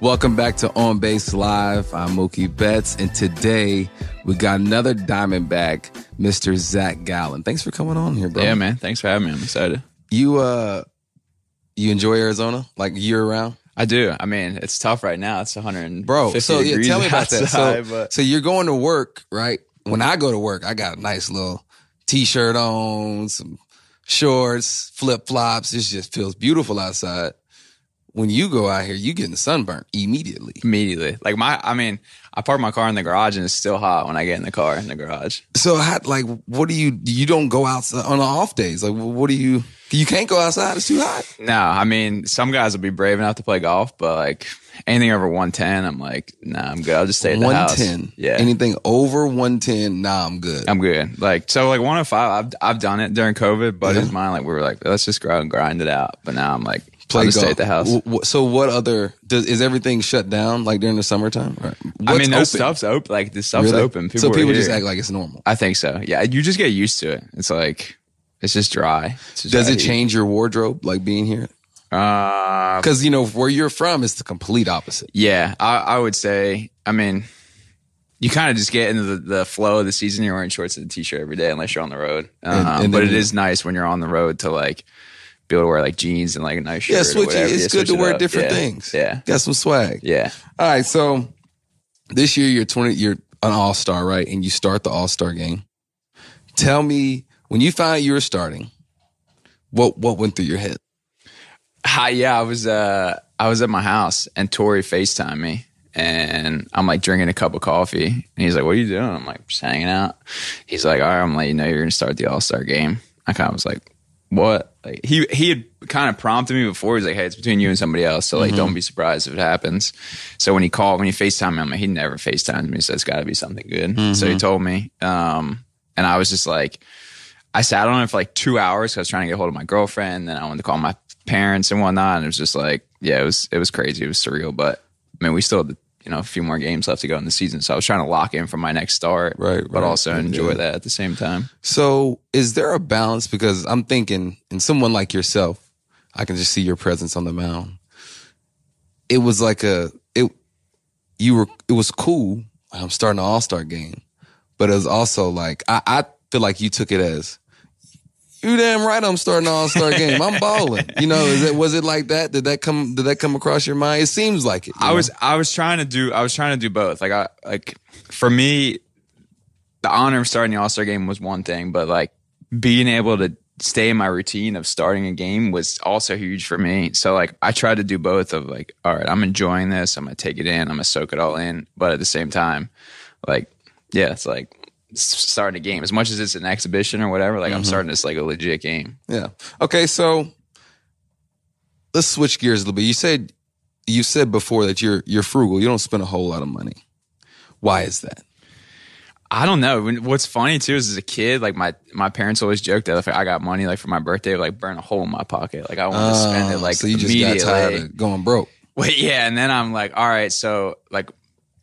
Welcome back to On Base Live. I'm Mookie Betts, and today we got another Diamondback, Mr. Zac Gallen. Thanks for coming on here, bro. Yeah, man. Thanks for having me. I'm excited. You uh, you enjoy Arizona like year round? I do. I mean, it's tough right now. It's 100 bro. So yeah, tell me about that. outside, So, but so you're going to work, right? When I go to work, I got a nice little t-shirt on, some shorts, flip flops. It just feels beautiful outside. When you go out here, you getting sunburned immediately. immediately, like my, I mean, I park my car in the garage and it's still hot when I get in the car in the garage. So, how, like, what do you? You don't go outside on the off days. Like, what do you? You can't go outside. It's too hot. No, I mean, some guys will be brave enough to play golf, but like anything over 110, I'm like, nah, I'm good. I'll just stay at the One house. ten. Yeah. Anything over one ten, nah, I'm good. I'm good. Like so, like 105. I've I've done it during COVID, but Yeah. it's mine. Like we were like, let's just go out and grind it out. But now I'm like, Play I'll golf. stay at the house. W- so, what other? Does is everything shut down like during the summertime? Right. I mean, no stuff's open. Like the stuff's Really? open. so people just act like it's normal. I think so. Yeah, you just get used to it. It's like it's just dry. It's just Does dry it heat. change your wardrobe like being here? Uh, Because you know where you're from is the complete opposite. yeah, I, I would say. I mean, you kind of just get into the, the flow of the season. You're wearing shorts and a t-shirt every day, unless you're on the road. Um, And- and but it is nice when you're on the road to like be able to wear like jeans and like a nice shirt. Yeah, switch it. It's Yeah, good to it wear up. different Yeah. things. Yeah, Got some swag. yeah. All right, so this year you're 20, you're an all star, right? And you start the all star game. Tell me when you found out you were starting, what what went through your head? Hi, yeah, I was uh I was at my house and Torey FaceTime me and I'm like drinking a cup of coffee and he's like, What are you doing? I'm like, just hanging out. He's like, All right, I'm letting you know you're gonna start the All Star game. I kind of was like, What? Like he he had kind of prompted me before. He's like, Hey, it's between you and somebody else. So like don't be surprised if it happens. So when he called, when he FaceTimed me, I'm like, he never FaceTimed me, so it's gotta be something good. So he told me. Um and I was just like I sat on it for like two hours because I was trying to get hold of my girlfriend. And then I wanted to call my parents and whatnot. And it was just like, yeah, it was it was crazy. It was surreal. But I mean, we still had you know a few more games left to go in the season. So I was trying to lock in for my next start, Right, But right. also enjoy Yeah. that at the same time. So is there a balance? Because I'm thinking, in someone like yourself, I can just see your presence on the mound. It was like a it. You were. It was cool. I'm starting an All Star game, but it was also like I, I feel like you took it as. You damn right. I'm starting an All Star game. I'm balling. You know, is it was it like that? Did that come? Did that come across your mind? It seems like it. I know? was I was trying to do I was trying to do both. Like I like for me, the honor of starting the All Star game was one thing, but like being able to stay in my routine of starting a game was also huge for me. So like I tried to do both of like, all right, I'm enjoying this, I'm gonna take it in, I'm gonna soak it all in, but at the same time, like, yeah, it's like starting a game as much as it's an exhibition or whatever. Like I'm mm-hmm. starting this like a legit game. Yeah. Okay, so let's switch gears a little bit. You said you said before that you're you're frugal. You don't spend a whole lot of money. Why is that? I don't know. What's funny too is as a kid, like my my parents always joked that if I got money like for my birthday, like burn a hole in my pocket. Like I want to spend it Oh, like so you just got tired of going broke. Wait, yeah, and then I'm like, all right, so like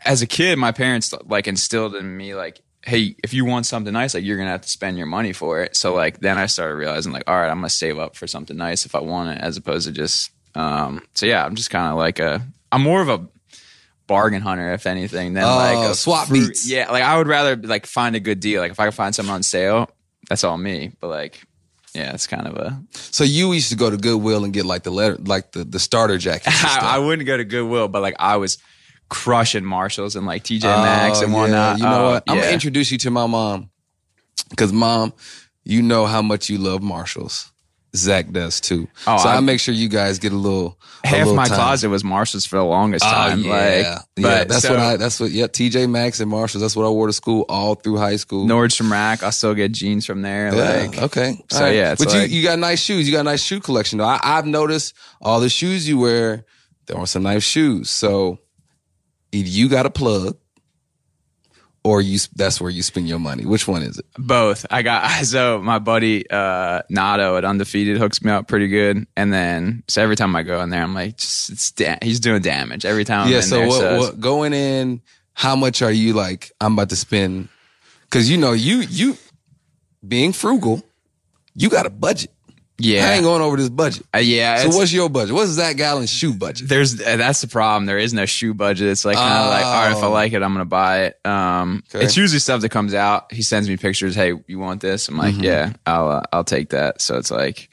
as a kid, my parents like instilled in me like, hey, if you want something nice, like you're gonna have to spend your money for it. So like then I started realizing like, all right, I'm gonna save up for something nice if I want it, as opposed to just um. So yeah, I'm just kind of like a, I'm more of a bargain hunter if anything than Oh, like a swap fruit- meets. Yeah, like I would rather like find a good deal. Like if I can find something on sale, that's all me. But like. Yeah, it's kind of a. So you used to go to Goodwill and get like the letter, like the, the starter jacket. I, I wouldn't go to Goodwill, but like I was crushing Marshalls and like TJ Maxx and oh, whatnot. Oh, You know Oh, what? Uh, I'm yeah. gonna introduce you to my mom because mom, you know how much you love Marshalls. Zac does too. Oh, so I, I- make sure you guys get a little. a Half little my time. closet was Marshalls for the longest Oh time. yeah, Like, yeah. That's so, what I. That's what. Yeah, TJ Maxx and Marshalls. That's what I wore to school all through high school. Nordstrom Rack. I still get jeans from there. Yeah. Like, okay. so right. yeah, it's but like- you you got nice shoes. You got a nice shoe collection though. I, I've noticed all the shoes you wear. There are some nice shoes. So either you got a plug, or you that's where you spend your money. Which one is it? both. I got so my buddy uh Nato at Undefeated hooks me up pretty good, and then so every time I go in there, I'm like, just it's da- he's doing damage every time. I'm yeah. in So there, what, so what going in? How much are you like? I'm about to spend because you know you you being frugal, you got a budget. Yeah. I ain't going over this budget. Uh, yeah. So what's your budget? What's Zac Gallen's shoe budget? there's uh, that's the problem. There is no shoe budget. It's like kind of like, all right, if I Oh. like it, I'm gonna buy it. Um, Okay. it's usually stuff that comes out. He sends me pictures. Hey, you want this? I'm like, Mm-hmm. yeah, I'll uh, I'll take that. So it's like,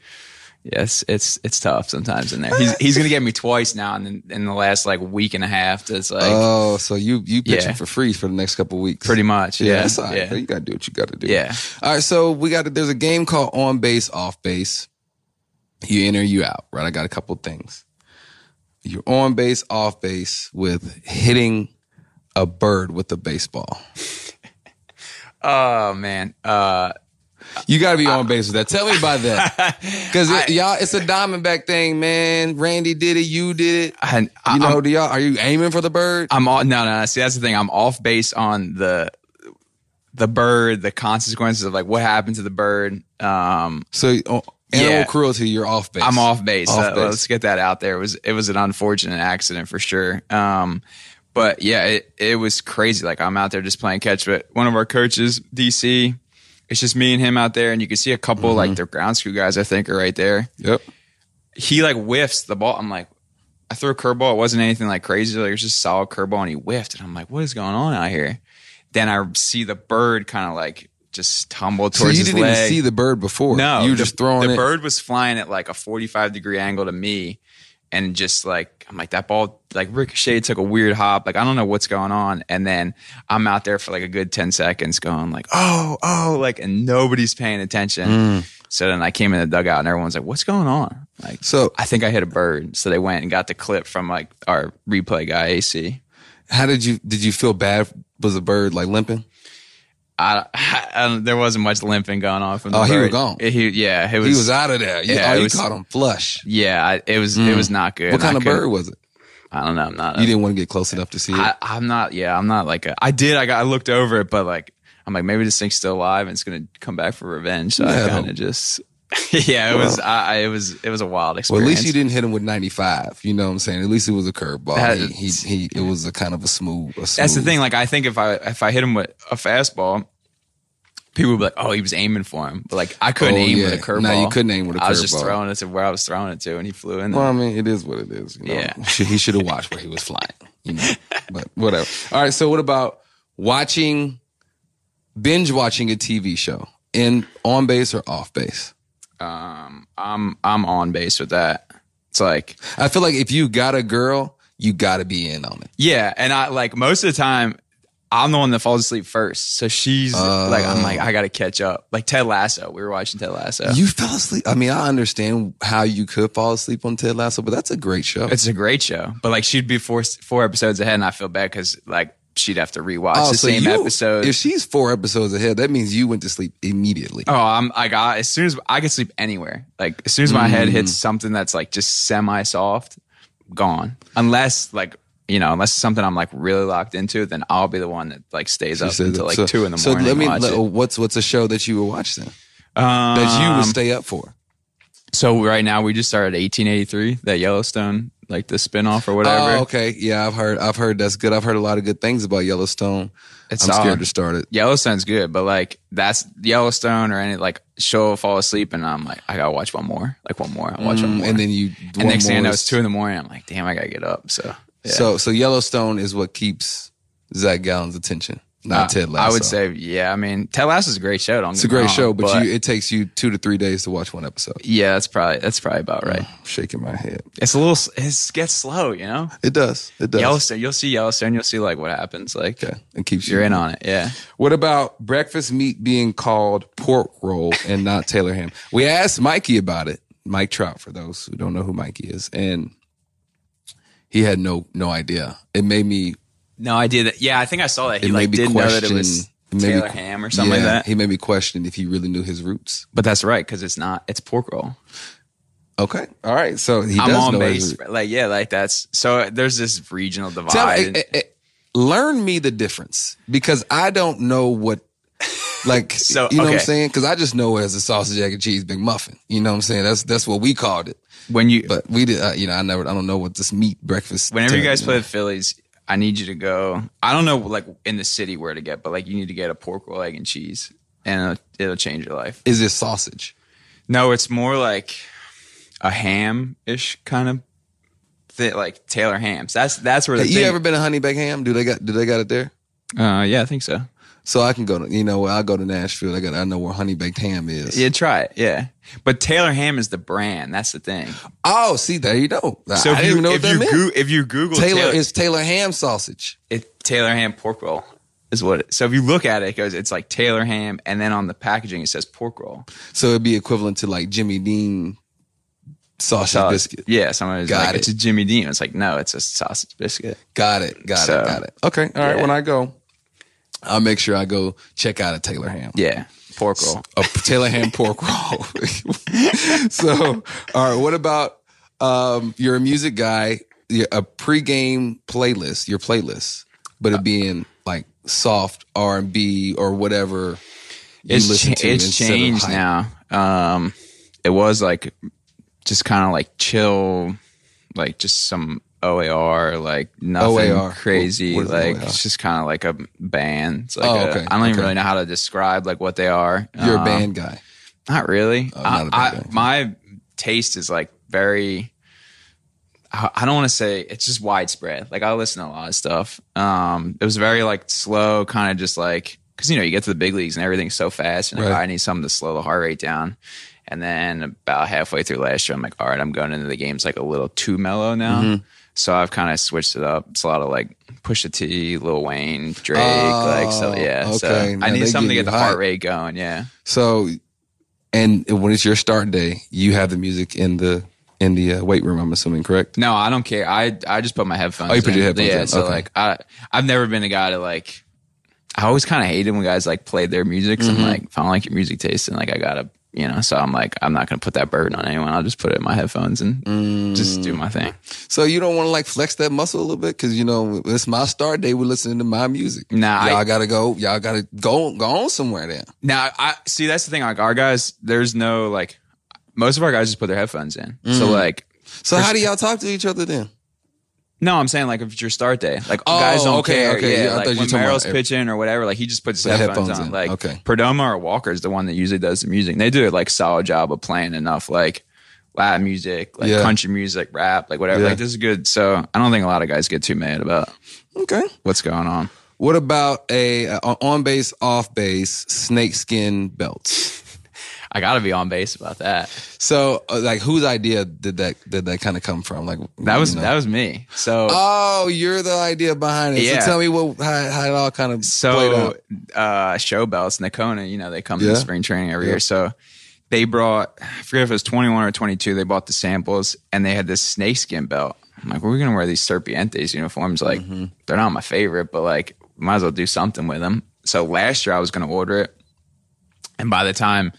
yes, it's it's tough sometimes in there. He's he's gonna get me twice now, and in, in the last like week and a half, it's like Oh, so you you pitching Yeah. for free for the next couple of weeks? pretty much, Yeah, yeah, that's right. yeah. You gotta do what you gotta do. Yeah. All right. So we got there's a game called On Base Off Base. You enter, you out. Right. I got a couple things. You're on base, off base with hitting a bird with a baseball. Oh man, uh, You got to be on base with that. Tell me about that, because y'all, it's a Diamondback thing, man. Randy did it, you did it. I, I, You know, I'm, do y'all are you aiming for the bird? I'm all, no, no, no. See, that's the thing. I'm off base on the the bird, the consequences of like what happened to the bird. Um, So oh, animal Yeah. cruelty, you're off base. I'm off base. Off Uh, base. let's get that out there. It was it was an unfortunate accident for sure. Um, but yeah, it, it was crazy. Like I'm out there just playing catch. But one of our coaches, DC, it's just me and him out there, and you can see a couple Mm-hmm. like their ground screw guys. I think are right there. Yep. He like whiffs the ball. I'm like, I threw a curveball. It wasn't anything like crazy. Like it was just a solid curveball, and he whiffed. And I'm like, what is going on out here? Then I see the bird kind of like just tumble So towards you didn't leg. even see the bird before. No, you were the- just throwing The it. bird was flying at like a 45 degree angle to me, and just like I'm like that ball like ricocheted, took a weird hop. Like I don't know what's going on, and then I'm out there for like a good 10 seconds, going like oh oh like, and nobody's paying attention. Mm. So then I came in the dugout, and everyone's like, "What's going on?" Like So I think I hit a bird. So they went and got the clip from like our replay guy AC. how did you did you feel bad? Was the bird like limping? I, I, there wasn't much limping going on from the Oh, he was bird. gone. He, yeah, it was. he was out of there. You, yeah, oh, you was- caught him flush. Yeah, I, it was. It was mm. not good. What kind of bird was it? I don't know. I'm not. You didn't want to get close enough to see it. I, I'm not. Yeah, I'm not like a. I did. I got. I looked over it, but like, I'm like, maybe this thing's still alive and it's gonna come back for revenge. So I kind of just. yeah, it was. I, I. It was. It was a wild well, experience. at least you didn't hit him with 95. You know what I'm saying? At least it was a curveball. He, he, he, it was a kind of a smooth. A That's the thing. Like, I think if I if I hit him with a fastball, people would be like, "Oh, he was aiming for him," but like I couldn't Oh, aim yeah. with a curveball. No, you couldn't aim with a I was just curveball. throwing it to where I was throwing it to, and he flew in there. Well, I mean, it is what it is. You know? Yeah. He should have watched where he was flying. You know, but whatever. All right. So, what about watching, binge watching a TV show in on base or off base? Um, I'm I'm on base with that. It's like I feel like if you got a girl, you got to be in on it. Yeah, and I like most of the time I'm the one that falls asleep first. So she's like I'm like I got to catch up. Like Ted Lasso, we were watching Ted Lasso. You fell asleep. I mean, I understand how you could fall asleep on Ted Lasso, but that's a great show. it's a great show, but like she'd be four four episodes ahead, and I feel bad because like she'd have to rewatch Oh, the so same you- episode. If she's four episodes ahead, that means you went to sleep immediately. oh, I'm I got as soon as I can sleep anywhere. Like as soon as my head Mm. hits something that's like just semi soft, gone. Unless like. You know, unless it's something I'm like really locked into, then I'll be the one that like stays up So- until like so- two in the morning. so let me. let- it. what's what's a show that you would watch then that you Um, would stay up for? So right now we just started 1883, that Yellowstone, like the spinoff or whatever. Oh, okay. Yeah, I've heard. I've heard that's good. I've heard a lot of good things about Yellowstone. It's I'm solid. scared to start it. Yellowstone's good, but like that's Yellowstone or any like show will fall asleep and I'm like, I gotta watch one more, like one more, I'll watch one Mm, more. and then you. and one next thing I know, it's two in the morning. I'm like, damn, I gotta get up. So, yeah. So so Yellowstone is what keeps Zac Gallen's attention, not Ted Lasso. I would say, yeah. I mean, Ted Lasso is a great show. Don't it's a great show, but, but you it takes you two to three days to watch one episode. yeah, that's probably that's probably about right. I'm shaking my head. It's a little, it gets slow, you know. It does. It does. Yellowstone, you'll see Yellowstone, you'll see like what happens. Like Okay. It keeps you you're in on it, yeah. What about breakfast meat being called pork roll and not Taylor ham? We asked Mikey about it. Mike Trout, for those who don't know who Mikey is, and he had no no idea. It made me No idea that. Yeah, I think I saw that. He it like didn't know that it was it Taylor ham or something like that. He made me question if he really knew his roots. But that's right because it's not. It's pork roll. Okay, all right. So he I'm does on know base. Like yeah, like that's so. There's this regional divide. Tell me, eh, eh, learn me the difference because I don't know what. Like So, you know what I'm saying? Because I just know it as a sausage, egg, and cheese big muffin. You know what I'm saying? That's that's what we called it. when you, But we did, uh, you know, I never, I don't know what this meat breakfast. whenever you term, guys know. play the Phillies, I need you to go. I don't know, like in the city where to get, but like you need to get a pork roll, egg, and cheese, and it'll, it'll change your life. is it sausage? No, it's more like a ham ish kind of thing, like Taylor hams. That's that's where the you thing- ever been to Honey Baked Ham? Do they got do they got it there? Uh, yeah, I think so. So I can go to you know I go to Nashville. I got I know where Honey Baked Ham is. Yeah, try it. Yeah, but Taylor Ham is the brand. That's the thing. Oh, see there you go. So I if didn't you even know what if that you meant. Goo- if you Google Taylor, Taylor, is Taylor ham sausage. it, Taylor Ham pork roll is what. It, so if you look at it, it goes it's like Taylor Ham, and then on the packaging it says pork roll. So it'd be equivalent to like Jimmy Dean sausage biscuit. Yeah, someone Got like, it. it's a Jimmy Dean. It's like no, it's a sausage biscuit. Got it. Got So, it. Got it. Okay. All right. yeah. When I go, I'll make sure I go check out a Taylor ham. Yeah, pork roll. A Taylor ham pork roll. so, all right. What about um, you're a music guy? A pregame playlist, your playlist, but it being like soft R and B or whatever you it's listen cha- to. it's changed now. Um, it was like just kind of like chill, like just some OAR, like nothing OAR. crazy. What- what like OAR? it's just kind of like a band. It's like Oh, okay. I don't even Okay. really know how to describe like what they are. You're a Um, band guy. Not really. Oh, not a I, band I, my taste is like very. I I don't want to say it's just widespread. Like I listen to a lot of stuff. Um, it was very like slow, kind of just like because you know you get to the big leagues and everything's so fast, and like, I need something to slow the heart rate down. And then about halfway through last year, I'm like, all right, I'm going into the games like a little too mellow now. Mm-hmm. So I've kind of switched it up. It's a lot of like Pusha T, Lil Wayne, Drake, Oh, like so. Yeah, so okay. Now I need something to get the heart rate going. Yeah. So, and when it's your start day, you have the music in the in the uh, weight room. I'm assuming, correct? No, I don't care. I I just put my headphones. Oh, you put in. your headphones Yeah, in. so Okay. like I I've never been a guy to like. I always kind of hated when guys like played their music. So Mm-hmm. I'm like, if I don't like your music taste, and like I gotta, you know. So I'm like, I'm not gonna put that burden on anyone. I'll just put it in my headphones and just do my thing. So you don't want to like flex that muscle a little bit because you know it's my start day. We're listening to my music. Nah, y'all I- gotta go. Y'all gotta go go on somewhere. Then Now I see that's the thing. Like our guys, there's no like. Most of our guys just put their headphones in. Mm-hmm. So like, so how do y'all talk to each other then? No, I'm saying like if it's your start day, like Oh, guys don't okay, care. okay. Yeah, Yeah, like when Merrill's about- pitching or whatever, like he just puts his headphones, headphones on. in. Like Okay. Perdomo or Walker is the one that usually does the music. They do a like solid job of playing enough like Latin music, like Yeah. country music, rap, like whatever. Like this is good. So I don't think a lot of guys get too mad about Okay. what's going on. What about a, uh, a on base, off base snakeskin belts? I got to be on base about that. So uh, like, whose idea did that did that kind of come from? Like That was you know? that was me. So Oh, you're the idea behind it. Yeah. So tell me what how, how it all kind of played So out. uh show belts, Nocona, you know, they come Yeah. to spring training every Yeah. year. So they brought I forget if it was 21 or 22, they bought the samples and they had this snakeskin belt. I'm like, we're gonna wear these Serpientes uniforms. Like, Mm-hmm. they're not my favorite, but like, might as well do something with them. So last year I was gonna order it. And by the time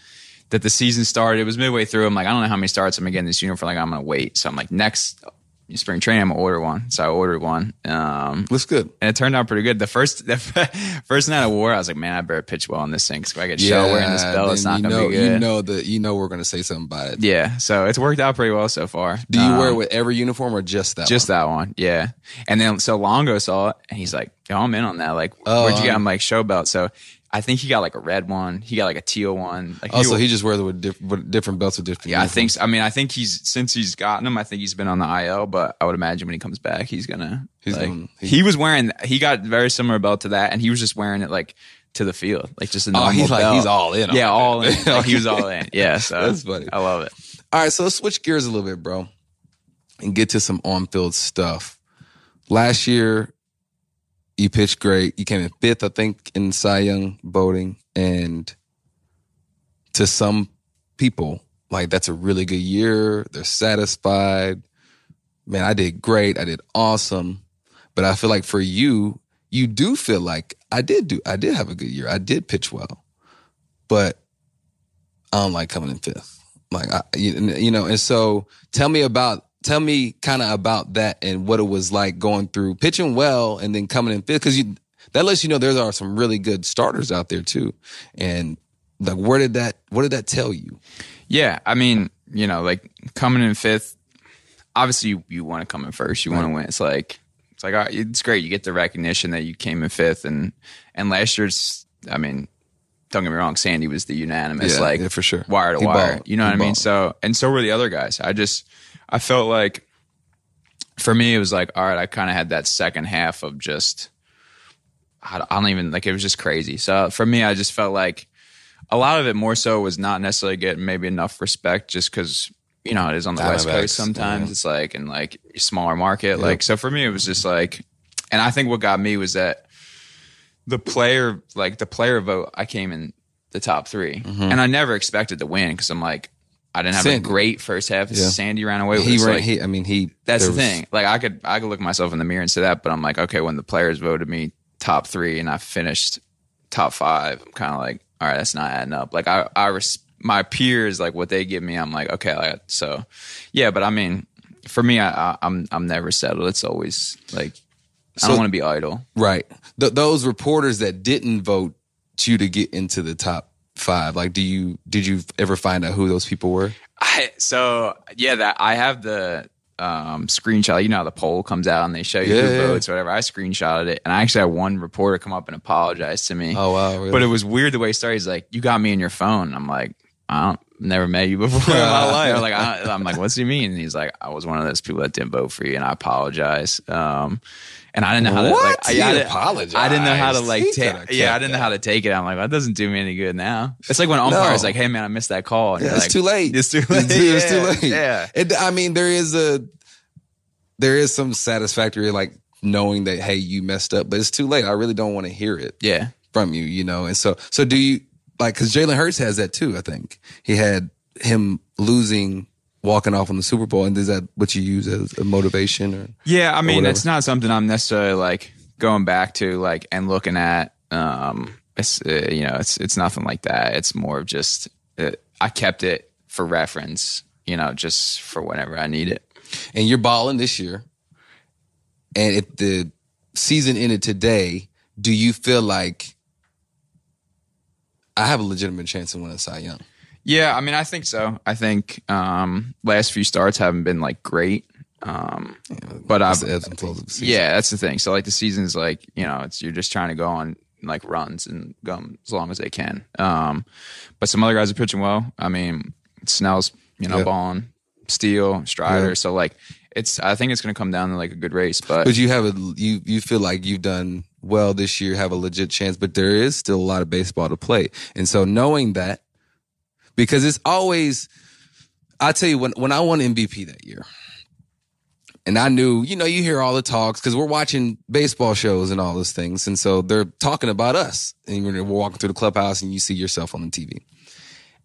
that the season started, it was midway through. I'm like, I don't know how many starts I'm gonna get this uniform. Like, I'm gonna wait. So I'm like, next spring training, I'm gonna order one. So I ordered one. Um, Looks good. and it turned out pretty good. The first the first night I wore, I was like, man, I better pitch well in this thing because I get shell wearing this belt, it's not you gonna know, be good. You know that you know we're gonna say something about it. yeah, so it's worked out pretty well so far. Do you Um, wear it with every uniform or just that? just one? that one? Yeah. And then so Longo saw it and he's like, yo, I'm in on that. Like, Oh, where'd you get? um, I'm like, show belt. So I think he got like a red one. He got like a teal one. Like, Also, he just wears with, diff- with different belts with different. yeah, I think. So. I mean, I think he's since he's gotten him. I think he's been on the IL, but I would imagine when he comes back, he's gonna. He's like, gonna- he- he was wearing. He got very similar belt to that, and he was just wearing it like to the field, like just a oh, normal Oh, he's like belt. he's all in. Yeah, all in. Like, he was all in. Yeah, so That's funny. I love it. All right, so let's switch gears a little bit, bro, and get to some on-field stuff. Last year, you pitched great. You came in fifth, I think, in Cy Young voting, and to some people, like that's a really good year. They're satisfied. Man, I did great. I did awesome. But I feel like for you, you do feel like I did do. I did have a good year. I did pitch well, but I don't like coming in fifth. Like I, you you know, and so tell me about tell me kind of about that and what it was like going through pitching well and then coming in fifth because you that lets you know there are some really good starters out there too. And like, where did that what did that tell you? Yeah, I mean, you know, like coming in fifth. Obviously, you, you want to come in first. You want to win. It's like it's like all right, it's great. You get the recognition that you came in fifth, and and last year's. I mean, don't get me wrong, Sandy was the unanimous Yeah, like yeah, for sure. wire to He wire. balled. You know He what I mean? So and so were the other guys. I just I felt like for me it was like all right. I kind of had that second half of just I don't- even like it was just crazy. So for me, I just felt like a lot of it more so was not necessarily getting maybe enough respect just because you know it is on the West Coast sometimes yeah. it's like and like smaller market like so for me it was just like and I think what got me was that the player like the player vote I came in the top 3 mm-hmm. and I never expected to win because I'm like I didn't have. Sandy. a great first half. Yeah. Sandy ran away with He ran. Like, he, I mean, he. that's the was- thing. Like I could I could look myself in the mirror and say that, but I'm like, okay, when the players voted me top three and I finished top five, I'm kind of like, all right, that's not adding up. Like I I res- my peers like what they give me, I'm like, okay, like, so yeah. But I mean, for me, I, I I'm I'm never settled. It's always like I don't want to be idle. Right. Th- those reporters that didn't vote you to get into the top five, like, do you did you ever find out who those people were? I, so yeah, that I have the um, screenshot. You know how the poll comes out and they show you Yeah, who votes, whatever. I screenshotted it, and I actually had one reporter come up and apologize to me. Oh wow, really? But it was weird the way he started. He's like, "You got me in your phone." I'm like, "I don't, never met you before in my life." I'm like, I, I'm like, "What's he mean?" And he's like, "I was one of those people that didn't vote for you, and I apologize." Um, and I didn't know how to What? like. I, I didn't- apologized. I didn't know how to like. Coulda yeah, I didn't know how to take it. I'm like, that doesn't do me any good now. It's like when umpires No. like, "Hey man, I missed that call." And yeah, it's like, too late. It's too late. It's too Yeah, late. Yeah. It, I mean, there is a there is some satisfactory like knowing that hey, you messed up, but it's too late. I really don't want to hear it Yeah. from you, you know. And so, so do you like because Jalen Hurts has that too? I think he had him losing, walking off on the Super Bowl, and is that what you use as a motivation or? Yeah, I mean, it's not something I'm necessarily like going back to like and looking at. Um, it's uh, you know, it's it's nothing like that. It's more of just uh, I kept it for reference, you know, just for whenever I need it. and you're balling this year, and if the season ended today, do you feel like I have a legitimate chance to win a Cy Young? Yeah, I mean, I think so. I think um, last few starts haven't been like great, um, but I've the ebbs and of the yeah, that's the thing. So like the season's like you know, it's you're just trying to go on like runs and go as long as they can. Um, but some other guys are pitching well. I mean, Snell's you know Yeah. balling, Steele, Strider. Yeah. So like it's I think it's going to come down to like a good race, but But you have a you you feel like you've done well this year, have a legit chance, but there is still a lot of baseball to play. And so knowing that, because it's always I tell you when when I won MVP that year, and I knew, you know, you hear all the talks because we're watching baseball shows and all those things, and so they're talking about us, and we're walking through the clubhouse, and you see yourself on the TV,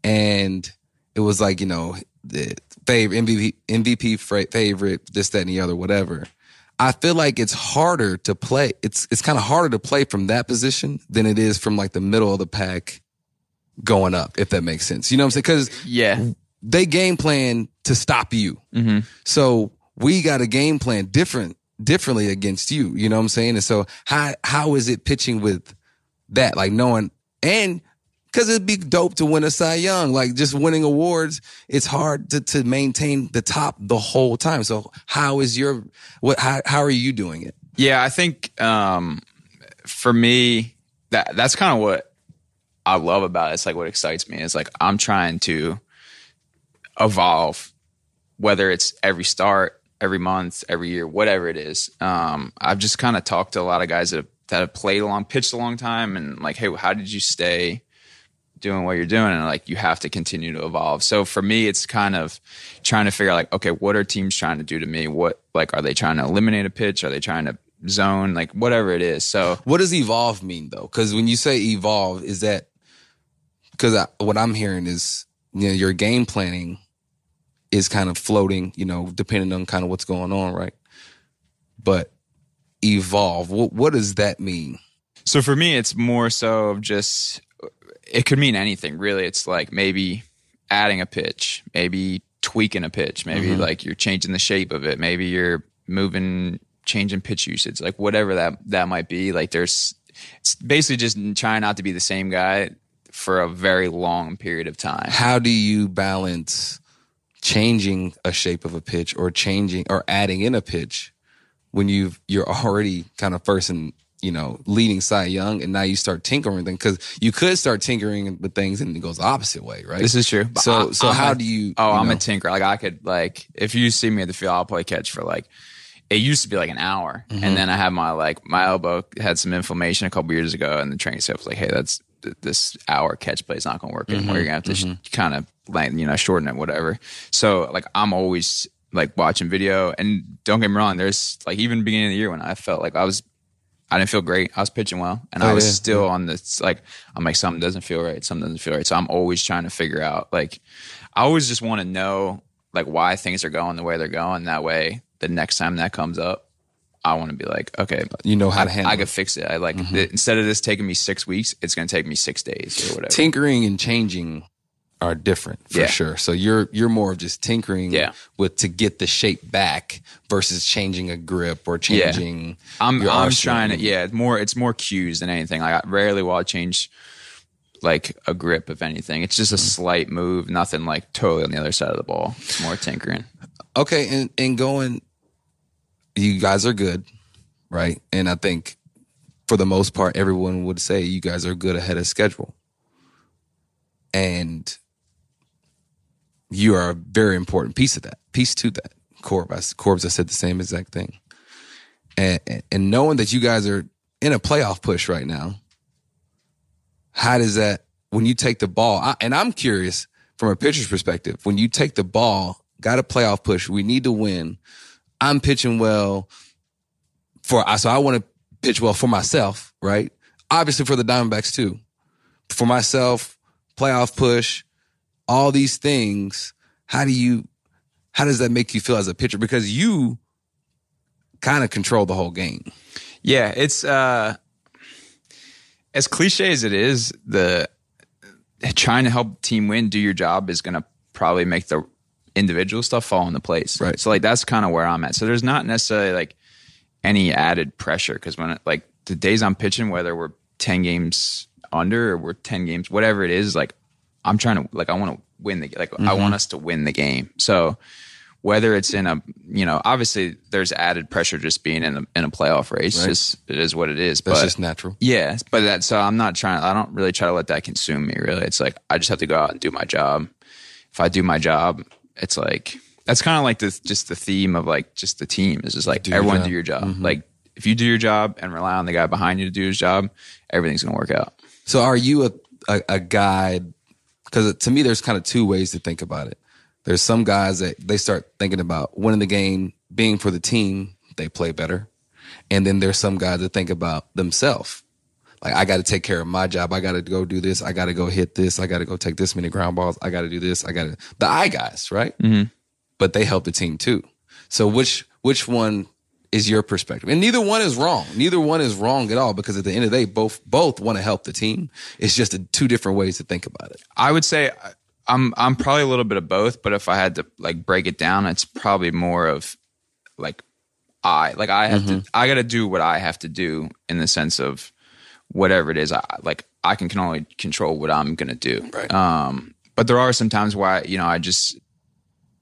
and it was like you know the favorite MVP MVP favorite this that and the other whatever. I feel like it's harder to play. It's it's kind of harder to play from that position than it is from like the middle of the pack going up, if that makes sense. You know what I'm saying? Because yeah, they game plan to stop you. hmm So we got a game plan different differently against you. You know what I'm saying? And so how how is it pitching with that? Like knowing and because it'd be dope to win a Cy Young. Like just winning awards, it's hard to, to maintain the top the whole time. So how is your what how how are you doing it? Yeah, I think um, for me that that's kind of what I love about it. It's like what excites me. It's like I'm trying to evolve, whether it's every start, every month, every year, whatever it is. Um, I've just kind of talked to a lot of guys that have, that have played a long, pitched a long time, and like, hey, how did you stay? doing what you're doing and like you have to continue to evolve. So for me it's kind of trying to figure out like okay, what are teams trying to do to me? What like are they trying to eliminate a pitch? Are they trying to zone like whatever it is. So What does evolve mean though? Because when you say evolve, is that because what I'm hearing is you know your game planning is kind of floating, you know, depending on kind of what's going on, right? But evolve, what what does that mean? So for me, it's more so of just it could mean anything really. It's like maybe adding a pitch, maybe tweaking a pitch, maybe Mhm. like you're changing the shape of it, maybe you're moving, changing pitch usage, like whatever that that might be. Like there's, it's basically just trying not to be the same guy for a very long period of time. How do you balance changing a shape of a pitch or changing or adding in a pitch when you've you're already kind of first and you know, leading Cy Young, and now you start tinkering things because you could start tinkering with things and it goes the opposite way, right? This is true. So. I- so I'm how a- do you? Oh, you I'm know, a tinker. Like I could like if you see me at the field, I'll play catch for like it used to be like an hour, Mm-hmm. and then I had my like my elbow had some inflammation a couple years ago, and the training staff was like, "Hey, that's th- this hour catch play is not going to work anymore. Mm-hmm. You're gonna have to sh- mm-hmm. kind of like you know shorten it, whatever." So like I'm always like watching video, and don't get me wrong, there's like even beginning of the year when I felt like I was. I didn't feel great. I was pitching well, and I Oh, was yeah, still on this. Like, I'm like, something doesn't feel right. Something doesn't feel right. So I'm always trying to figure out. Like, I always just want to know like why things are going the way they're going. That way, the next time that comes up, I want to be like, okay, You know how I, to handle I it. could fix it. I like mm-hmm. th- instead of this taking me six weeks, it's going to take me six days or whatever. tinkering and changing are different for Yeah. sure. So you're you're more of just tinkering Yeah. with to get the shape back versus changing a grip or Yeah. changing. I'm your I'm arsenal. trying to yeah, it's more it's more cues than anything. Like I rarely will I change like a grip of anything. It's just a mm-hmm. slight move, nothing like totally on the other side of the ball. It's more tinkering. Okay, and and going, you guys are good, right? And I think for the most part, everyone would say you guys are good ahead of schedule, and you are a very important piece of that. Piece to that. Corb, I, Corbs, I said the same exact thing, and and- and knowing that you guys are in a playoff push right now, how does that when you take the ball? I, and I'm curious from a pitcher's perspective. When you take the ball, got a playoff push, we need to win. I'm pitching well for so I want to pitch well for myself, right? Obviously for the Diamondbacks too. For myself, playoff push, all these things. How do you? How does that make you feel as a pitcher? Because you kind of control the whole game. Yeah, it's uh as cliche as it is, the trying to help the team win, do your job is gonna probably make the individual stuff fall into place. Right. So like that's kind of where I'm at. So there's not necessarily like any added pressure because when it, like the days I'm pitching, whether we're ten games under or we're ten games, whatever it is, like I'm trying to like I want to win the like I mm-hmm. want us to win the game. So whether it's in a you know obviously there's added pressure just being in a in a playoff race. Right. Just it is what it is. That's but just natural. yeah, but that so I'm not trying. I don't really try to let that consume me. Really, it's like I just have to go out and do my job. If I do my job, it's like that's kind of like the just the theme of like just the team is just like your everyone job. do your job. Mm-hmm. Like if you do your job and rely on the guy behind you to do his job, everything's gonna work out. So are you a a, a guide? Because to me, there's kind of two ways to think about it. There's some guys that they start thinking about winning the game, being for the team, they play better, and then there's some guys that think about themselves. Like I got to take care of my job. I got to go do this. I got to go hit this. I got to go take this many ground balls. I got to do this. I got to the I guys, right? Mm-hmm. But they help the team too. So which which one is your perspective? And neither one is wrong. Neither one is wrong at all because at the end of the day, both both want to help the team. It's just a, two different ways to think about it. I would say I'm I'm probably a little bit of both, but if I had to like break it down, it's probably more of like I like I have to I got to do what I have to do in the sense of whatever it is. I like I can, can only control what I'm gonna do. Right. Um, but there are some times where I, you know I just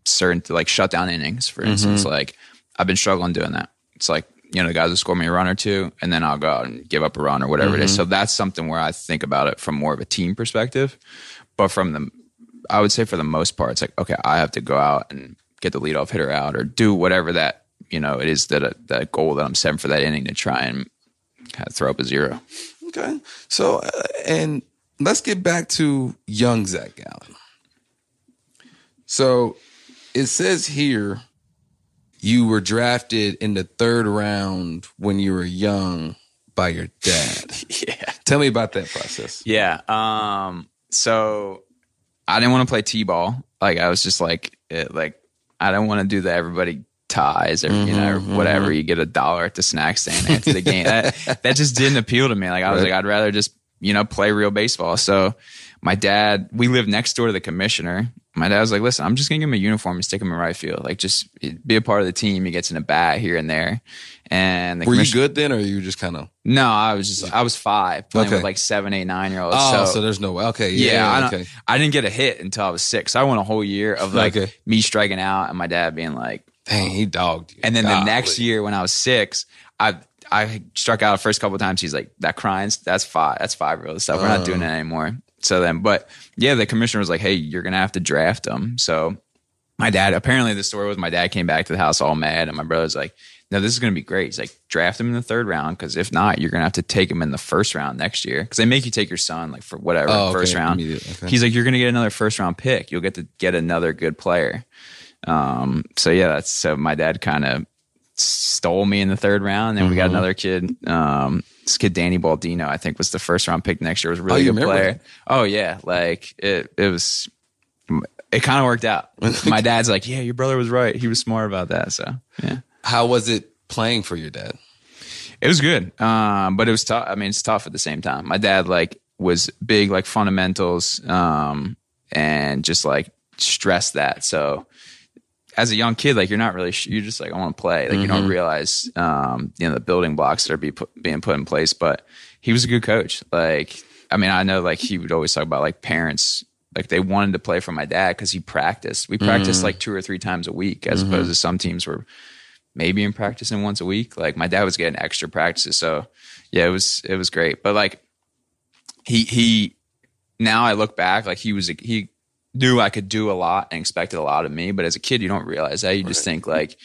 certain to like shut down innings, for instance. Like I've been struggling doing that. It's like you know the guys will score me a run or two, and then I'll go out and give up a run or whatever it is. So that's something where I think about it from more of a team perspective. But from the, I would say for the most part, it's like okay, I have to go out and get the leadoff hitter out or do whatever that you know it is that that goal that I'm setting for that inning to try and kind of throw up a zero. Okay. So uh, and let's get back to young Zac Gallen. So it says here you were drafted in the third round when you were young by your dad. Yeah. Tell me about that process. Yeah. Um. So I didn't want to play t-ball. Like I was just like, it, like I don't want to do the everybody ties or you know or whatever. Mm-hmm. You get a dollar at the snack stand after the game. That that just didn't appeal to me. Like I was Right. like, I'd rather just you know play real baseball. So my dad, we lived next door to the commissioner. My dad was like, "Listen, I'm just gonna give him a uniform and stick him in right field. Like, just be a part of the team. He gets in a bat here and there." And the Were you good then or you just kind of No, I was just I was five playing Okay. with like seven, eight, nine year olds. Oh, so, so there's no way. Okay. yeah, Yeah. I, okay. I didn't get a hit until I was six. I went a whole year of like Okay. me striking out and my dad being like, Dang, he dogged you. and then the next year when I was six, I I struck out the first couple of times. He's like, that crying, that's five, that's five real stuff. We're not doing oh. that anymore. So then, but yeah, the commissioner was like, hey, you're going to have to draft him. So my dad, apparently the story was my dad came back to the house all mad and my brother's like, no, this is going to be great. He's like, draft him in the third round because if not, you're going to have to take him in the first round next year because they make you take your son like for whatever Oh, okay, first round. okay. He's like, you're going to get another first round pick. You'll get to get another good player. Um, so yeah, that's so my dad kind of stole me in the third round. And we Mm-hmm. got another kid, um, this kid Danny Baldino, I think was the first round pick next year. Was a really Oh, good player. Oh yeah, like it. It was. It kind of worked out. my dad's like, yeah, your brother was right. He was smart about that. So yeah. How was it playing for your dad? It was good, um, but it was tough. I mean, it's tough at the same time. My dad like was big like fundamentals, um, and just like stressed that. So as a young kid, like you're not really sh- you're just like I want to play. Like you don't mm-hmm. realize, um, you know, the building blocks that are be put, being put in place. But he was a good coach. Like I mean, I know like he would always talk about like parents. Like they wanted to play for my dad because he practiced. We practiced mm-hmm. like two or three times a week, as mm-hmm. opposed to some teams were maybe in practicing once a week. Like my dad was getting extra practices. So yeah, it was it was great. But like he he now I look back, like he was a, he knew I could do a lot and expected a lot of me. But as a kid, you don't realize that. You just think like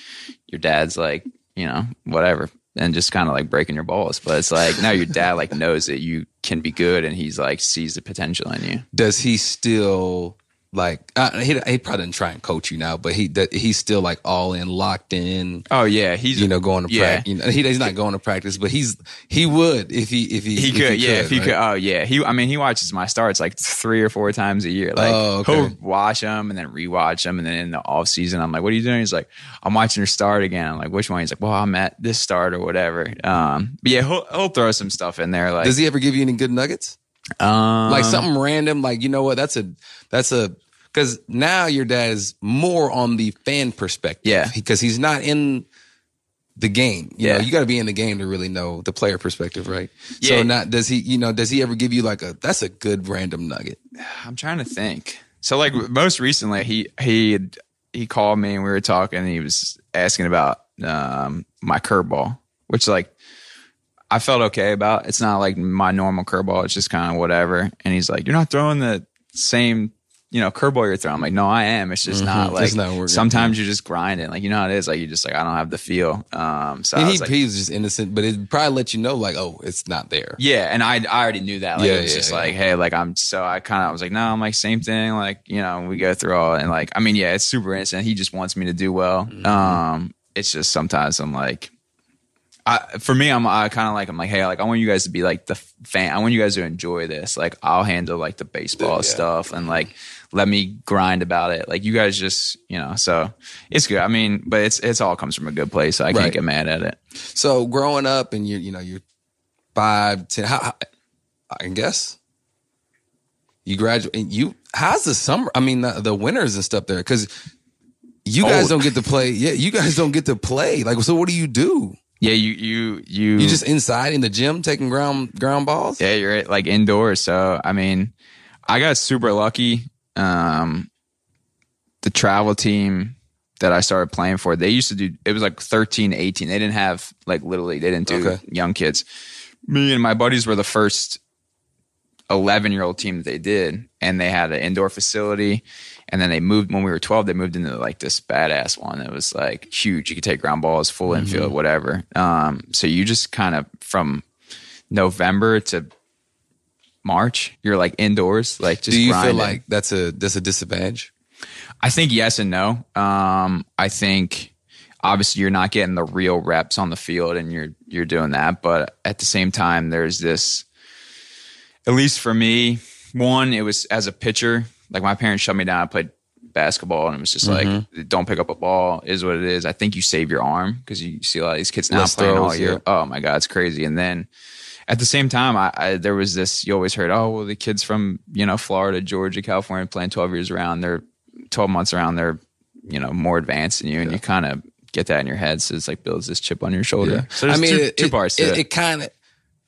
your dad's like, you know, whatever. And just kind of like breaking your balls. But it's like now your dad like knows that you can be good and he's like sees the potential in you. Does he still like? Uh, he he probably didn't try and coach you now, but he that he's still like all in, locked in. Oh yeah. He's You know, going to Yeah. practice. You know, he, he's not going to practice, but he's he would if he if he He if could, yeah. if he right? could, oh yeah. He, I mean, he watches my starts like three or four times a year. Like Oh, okay. he'll watch them and then rewatch them, and then in the off season, I'm like, "What are you doing?" He's like, "I'm watching your start again." I'm like, "Which one?" He's like, "Well, I'm at this start or whatever." Um, but yeah, he'll he'll throw some stuff in there, like Does he ever give you any good nuggets? um, Like something random, like you know what? That's a that's a because now your dad is more on the fan perspective. Yeah. because he's not in the game. You Yeah. know, you got to be in the game to really know the player perspective, right? Yeah. So not does he? You know, does he ever give you like a that's a good random nugget? I'm trying to think. So like most recently, he he he called me and we were talking. and He was asking about um, my curveball, which like I felt okay about. It's not like my normal curveball. It's just kind of whatever. And he's like, "You're not throwing the same." You know, curveball you're throwing. I'm like, no, I am. It's just not like. Not sometimes you're just grinding. Like you know how it is. Like you just like I don't have the feel. Um, so And he, was like, he was just innocent, but it probably let you know like, oh, it's not there. yeah, and I I already knew that. Like Yeah, it was yeah, just yeah. like, hey, like I'm so I kind of was like, no, I'm like same thing. Like you know, we go through all and like I mean, yeah, it's super innocent. He just wants me to do well. Mm-hmm. Um, it's just sometimes I'm like, I for me, I'm I kind of like I'm like, hey, like I want you guys to be like the fan. I want you guys to enjoy this. Like I'll handle like the baseball Yeah. stuff and like let me grind about it. Like you guys just you know, so it's good. I mean, but it's it's all comes from a good place. So I can't Right. get mad at it. So growing up and you you know you're five ten, how, how- I guess you graduate. and You how's the summer? I mean the, the winters and stuff there because you guys Oh. don't get to play. Yeah, you guys don't get to play. Like so, what do you do? Yeah, you you you You just inside in the gym taking ground ground balls. Yeah, you're at, like indoors. So I mean, I got super lucky. Um, the travel team that I started playing for, they used to do. It was like 13, 18. They didn't have like literally. They didn't do Okay. young kids. Me and my buddies were the first 11 year old team that they did, and they had an indoor facility. And then they moved when we were 12. They moved into like this badass one. It was like huge. You could take ground balls, full infield, whatever. Um, so you just kind of from November to March, you're like indoors, like just do you grinding. feel like that's a that's a disadvantage? I think yes and no. Um, I think obviously you're not getting the real reps on the field, and you're you're doing that. But at the same time, there's this. At least for me, one, it was as a pitcher. Like my parents shut me down. I played basketball, and it was just Mm-hmm. like, don't pick up a ball. Is what it is. I think you save your arm because you see a lot of these kids now Less playing all throws, year. yeah. Oh my god, it's crazy. And then at the same time, I, I there was this. You always heard, oh well, the kids from you know Florida, Georgia, California playing twelve years around. They're twelve months around. They're you know more advanced than you, and you kind of get that in your head. So it's like builds this chip on your shoulder. So I mean, two, it, two parts it. it. It kind of.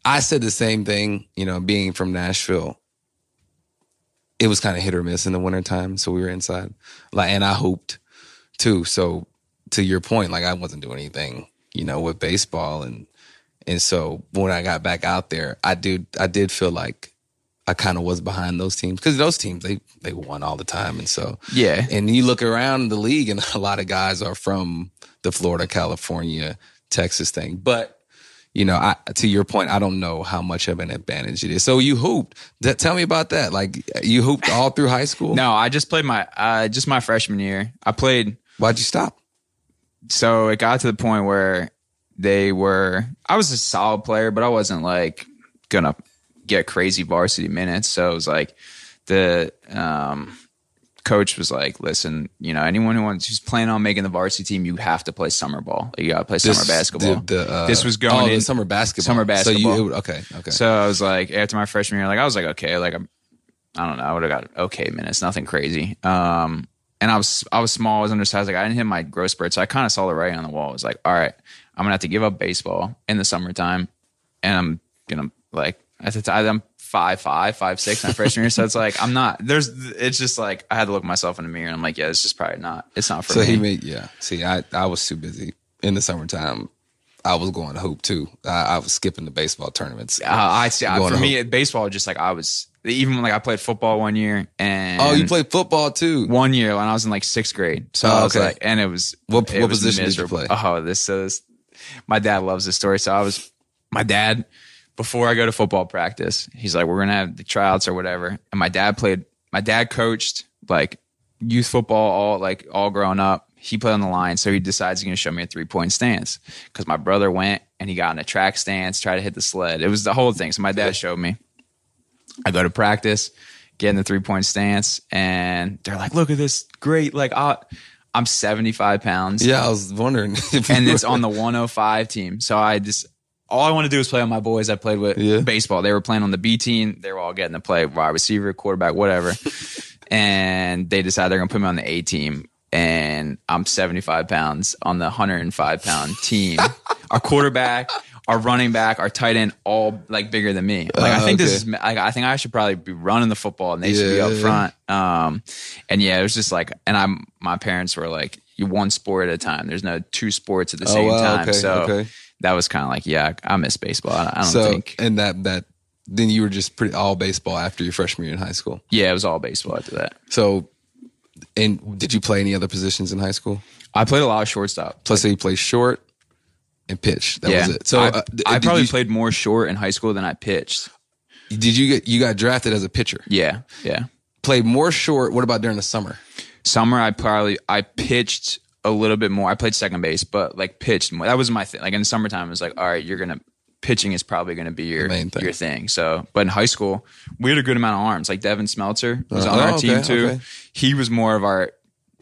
I said the same thing. You know, being from Nashville, it was kind of hit or miss in the wintertime. So we were inside, like, and I hooped too. So to your point, like I wasn't doing anything, you know, with baseball and And so when I got back out there, I did I did feel like I kind of was behind those teams because those teams they they won all the time, and so Yeah. And you look around the league, and a lot of guys are from the Florida, California, Texas thing. But you know, I, to your point, I don't know how much of an advantage it is. So you hooped. That, tell me about that. Like you hooped all through high school. No, I just played my uh, just my freshman year. I played Why'd you stop? so it got to the point where they were I was a solid player, but I wasn't like gonna get crazy varsity minutes. So it was like the um coach was like, listen, you know, anyone who wants who's planning on making the varsity team, you have to play summer ball. You gotta play summer basketball. the- the, uh, this was going oh, in the summer basketball. summer So you, basketball. it okay, okay. So I was like, after my freshman year, like I was like, okay, like I'm, I don't know, I would have got okay minutes, nothing crazy. Um, and I was I was small, I was undersized, like I didn't hit my growth spurt, so I kind of saw the writing on the wall. I was like, all right, I'm gonna have to give up baseball in the summertime, and I'm gonna like at the time I'm five five five six my freshman year, so it's like I'm not. There's it's just like I had to look myself in the mirror, and I'm like, yeah, it's just probably not. It's not for so me. he made yeah. See, I I was too busy in the summertime. I was going to hoop too. I, I was skipping the baseball tournaments. uh, I see. Going for me, baseball just like I was even like I played football one year, and oh, you played football too. one year when I was in like sixth grade. So Oh, I was okay. like, and it was What- what was position did you play? Oh, this so this. My dad loves this story. So I was my dad before I go to football practice. He's like, we're gonna have the tryouts or whatever. And my dad played. My dad coached like youth football all like all growing up. He played on the line, so he decides he's gonna show me a three point stance because my brother went and he got in a track stance, tried to hit the sled. It was the whole thing. So my dad showed me. I go to practice, get in the three point stance, and they're like, "Look at this, great!" Like, I, I'm 75 pounds, Yeah, I was wondering. And it's on the 105 team. So I just all I want to do is play on my boys I played with Yeah. baseball. They were playing on the B team. They were all getting to play wide receiver, quarterback, whatever. and they decided they're gonna put me on the A team. And I'm 75 pounds on the 105 pound team. our quarterback, our running back, our tight end, all like bigger than me. Like I Uh, think this is. Like, I think I should probably be running the football, and they should be Yeah, up yeah. front. Um, and yeah, it was just like, and I'm. My parents were like, "You one sport at a time. There's no two sports at the same Oh, wow, time." okay, so okay. that was kind of like, yeah, I miss baseball. I, I don't so think. and that that then you were just pretty all baseball after your freshman year in high school. Yeah, it was all baseball after that. So, and did you play any other positions in high school? I played a lot of shortstop. Plus, you played short and pitch. That yeah, was it. So, I, uh, I probably you, played more short in high school than I pitched. Did you get you got drafted as a pitcher? Yeah, yeah. Played more short. What about during the summer? Summer, I probably I pitched a little bit more. I played second base, but like pitched more. That was my thing. Like in the summertime, it was like, all right, you're gonna pitching is probably gonna be your thing. your thing. So, but in high school, we had a good amount of arms. Like Devin Smeltzer was Uh, on oh, our team too. okay. He was more of our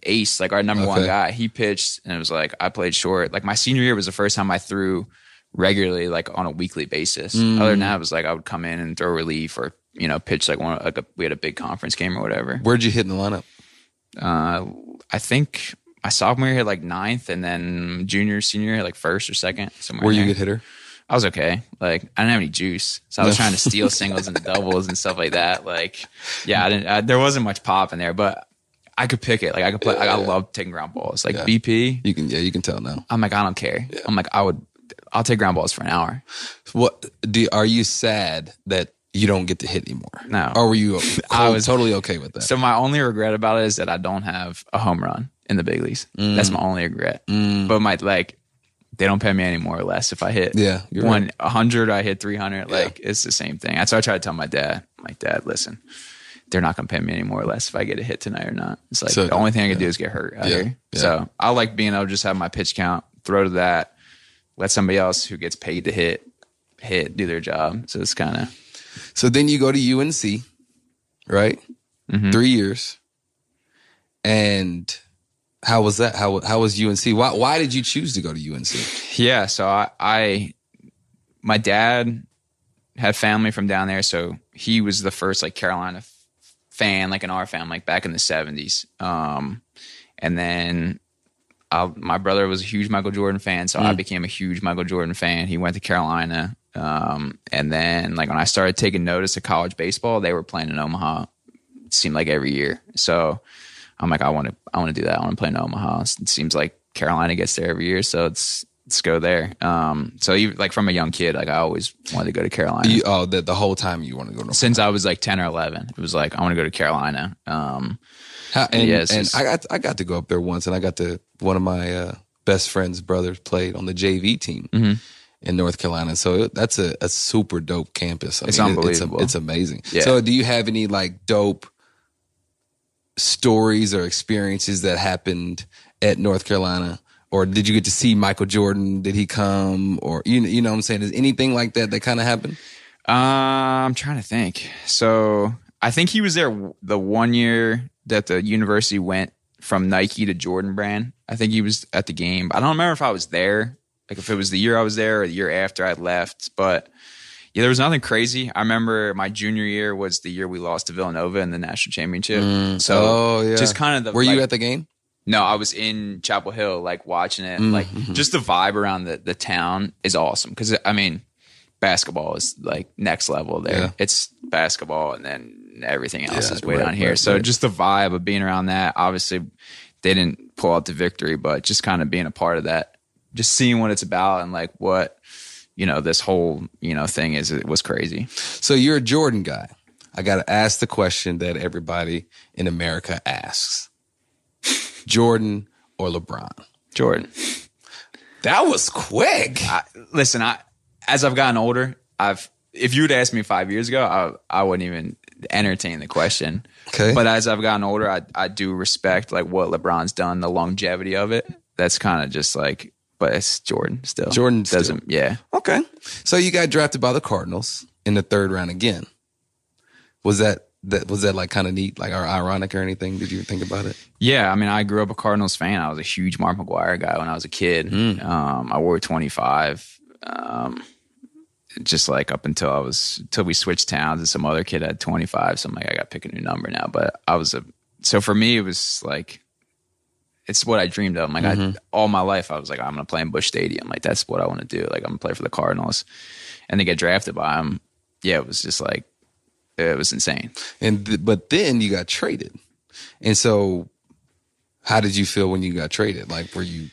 ace, like our number one guy. He pitched, and it was like I played short. Like my senior year was the first time I threw regularly, like on a weekly basis. Mm. Other than that, it was like I would come in and throw relief or you know pitch like one like a, we had a big conference game or whatever. Where'd you hit in the lineup? Uh, I think my sophomore year hit like ninth, and then junior, senior year like first or second. Somewhere Were you a good hitter? I was okay. Like I didn't have any juice, so I was trying to steal singles and doubles and stuff like that. Like, yeah, I didn't. I, there wasn't much pop in there, but I could pick it. Like I could play. Like, I love taking ground balls. Like Yeah. BP, You can, yeah, you can tell now. I'm like I don't care. I'm like I would. I'll take ground balls for an hour. What do? Are you sad that you don't get to hit anymore? No. Or were you? I was- totally okay with that. So my only regret about it is that I don't have a home run in the big leagues. That's Mm. my only regret. But my like, they don't pay me any more or less if I hit. Yeah, one hundred, I hit three hundred. Yeah. Like it's the same thing. That's why I try to tell my dad. I'm like, Dad, listen, they're not gonna pay me any more or less if I get a hit tonight or not. It's like So- the only thing I can do is get hurt out Yeah, here. yeah. So I like being able to just have my pitch count, throw to that, let somebody else who gets paid to hit hit do their job. So it's kind of So then you go to UNC, right? Mm-hmm. Three years. And how was that? How how was UNC? Why why did you choose to go to UNC? Yeah, so I, I my dad had family from down there, so he was the first like Carolina fan, like an R fan, like back in the seventies. Um, and then I, my brother was a huge Michael Jordan fan, so I became a huge Michael Jordan fan. He went to Carolina, um, and then like when I started taking notice of college baseball, they were playing in Omaha. It seemed like every year, so I'm like, I want to, I want to do that. I want to play in Omaha. It seems like Carolina gets there every year, so it's let's go there. Um, so even like from a young kid, like I always wanted to go to Carolina. You, oh, the, the whole time you want to go to Since I was like ten or eleven, it was like I want to go to Carolina. Um, How, and, Yeah, and I got I got to go up there once, and I got to one of my uh, best friend's brothers played on the JV team Mm-hmm. in North Carolina. So it, that's a, a super dope campus. I It's mean, it- unbelievable. It's, amazing. Yeah. So do you have any like dope stories or experiences that happened at North Carolina? Or did you get to see Michael Jordan? Did he come? Or you you know what I'm saying? Is anything like that that kind of happened? Uh, I'm trying to think. So I think he was there the one year that the university went from Nike to Jordan brand. I think he was at the game. I don't remember if I was there, like if it was the year I was there or the year after I left. But yeah, there was nothing crazy. I remember my junior year was the year we lost to Villanova in the national championship. So oh yeah. just kind of the Were you at the game? No, I was in Chapel Hill, like watching it. Like mm-hmm. just the vibe around the, the town is awesome. Because I mean, basketball is like next level there. Yeah. It's basketball, and then everything else Yeah, is way right, down here. right, so right. just the vibe of being around that. Obviously, they didn't pull out the victory, but just kind of being a part of that, just seeing what it's about and like what you know this whole you know thing is. It was crazy. So you're a Jordan guy. I got to ask the question that everybody in America asks: Jordan or LeBron? Jordan. That was quick. I, listen, I as I've gotten older, I've if you would ask me five years ago, I I wouldn't even entertain the question. Okay. But as I've gotten older, I I do respect like what LeBron's done, the longevity of it. That's kind of just like, but it's Jordan still. Jordan doesn't. Yeah. Okay. So you got drafted by the Cardinals in the third round again. Was that that was that like kind of neat, like or ironic or anything? Did you think about it? Yeah, I mean, I grew up a Cardinals fan. I was a huge Mark McGwire guy when I was a kid. Um, I wore 25. Um, just like up until I was, until we switched towns and some other kid had 25. So I'm like, I got to pick a new number now. But I was a, so for me, it was like, it's what I dreamed of. Like, I, all my life, I was like, I'm going to play in Busch Stadium. Like, that's what I want to do. Like, I'm going to play for the Cardinals. And to get drafted by them, yeah, it was just like, it was insane. And th- but then you got traded, and so how did you feel when you got traded? Like, were you?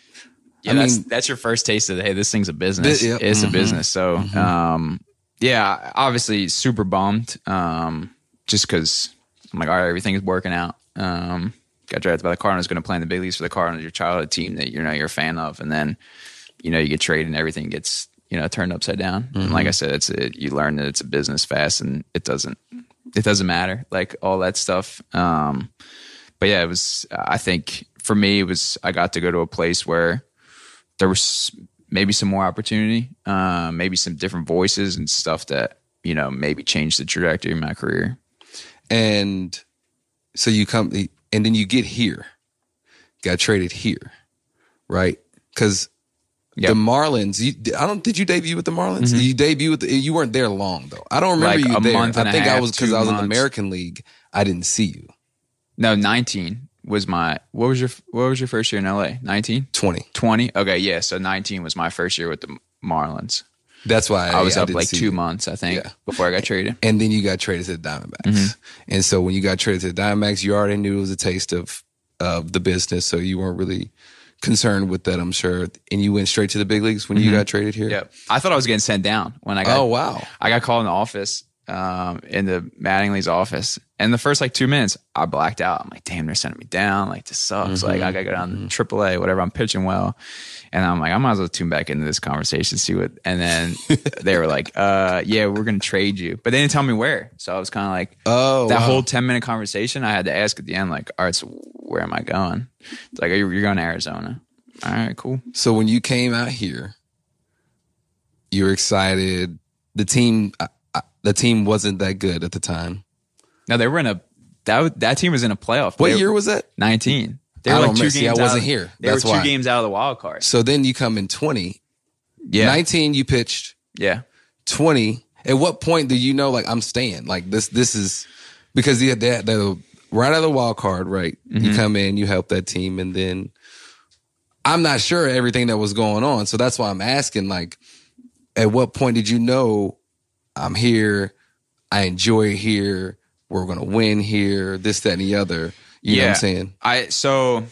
Yeah, I that's mean- that's your first taste of hey, this thing's a business. Thi- yep. It's Mhm. a business. So, um, yeah, obviously super bummed, um, just because I'm like, all right, everything is working out. Um, got drafted by the Cardinals, going to play in the big leagues for the Cardinals, your childhood team that you know you're a fan of, and then you know you get traded and everything gets you know turned upside down. And like I said, it's a, you learn that it's a business fast, and it doesn't it doesn't matter like all that stuff. Um, but yeah, it was. I think for me, it was. I got to go to a place where there was maybe some more opportunity, uh, maybe some different voices and stuff that you know maybe changed the trajectory of my career. And so you come, and then you get here, got traded here, right? Because Yep. the Marlins, you, I don't. Did you debut with the Marlins? You debut with the, you weren't there long though. I don't remember Like you there. I think I half, was because I was in the. American League. I didn't see you. No, nineteen was my. What was your What was your first year in LA? 19? Twenty. 20? Okay, yeah. So nineteen was my first year with the Marlins. That's why I, I was up like two you. months, I think, Yeah. before I got traded. and then you got traded to the Diamondbacks. Mm-hmm. And so when you got traded to the Diamondbacks, you already knew it was a taste of of the business, so you weren't really concerned with that, I'm sure. And you went straight to the big leagues when you got traded here. Mm-hmm. Yep. I thought I was getting sent down when I got. Oh wow. I got called in the office, um, in the Mattingly's office. And the first like two minutes, I blacked out. I'm like, damn, they're sending me down. Like, this sucks. Like, I got to go down to AAA, whatever. I'm pitching well. And I'm like, I might as well tune back into this conversation, see what. And then they were like, uh, yeah, we're going to trade you. But they didn't tell me where. So I was kind of like, Oh, that wow. whole 10 minute conversation, I had to ask at the end, like, all right, so where am I going? It's like, you're going to Arizona. All right, cool. So when you came out here, you were excited. The team, uh, the team wasn't that good at the time. No, they were in a, that, that team was in a playoff. What They- year was that? 19. They I were don't like two. See, I wasn't out, here. They That's were two why. games out of the wild card. So then you come in 20. Yeah, 19 you pitched. yeah. 20 at what point do you know like i'm staying like this this is because the that the right out of the wild card right you mm-hmm. come in you help that team and then i'm not sure everything that was going on so that's why i'm asking like at what point did you know i'm here. I enjoy here. We're gonna win here. This that and the other. You know what i'm saying? I so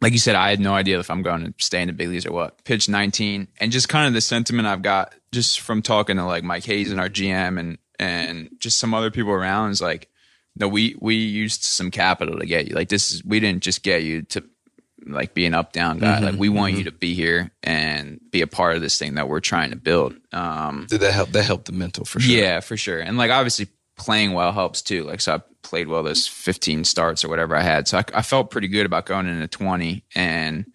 like you said, I had no idea if I'm going to stay in the big leagues or what. Pitch 19, and just kind of the sentiment I've got just from talking to like Mike Hazen and our GM and and just some other people around is like, no, we we used some capital to get you. Like this is we didn't just get you to like be an up down guy. Like we want you to be here and be a part of this thing that we're trying to build. Um, Did that help? That helped the mental for sure. yeah, for sure. And like obviously playing well helps too. Like so I played well those 15 starts or whatever I had. So I, I felt pretty good about going into 20 and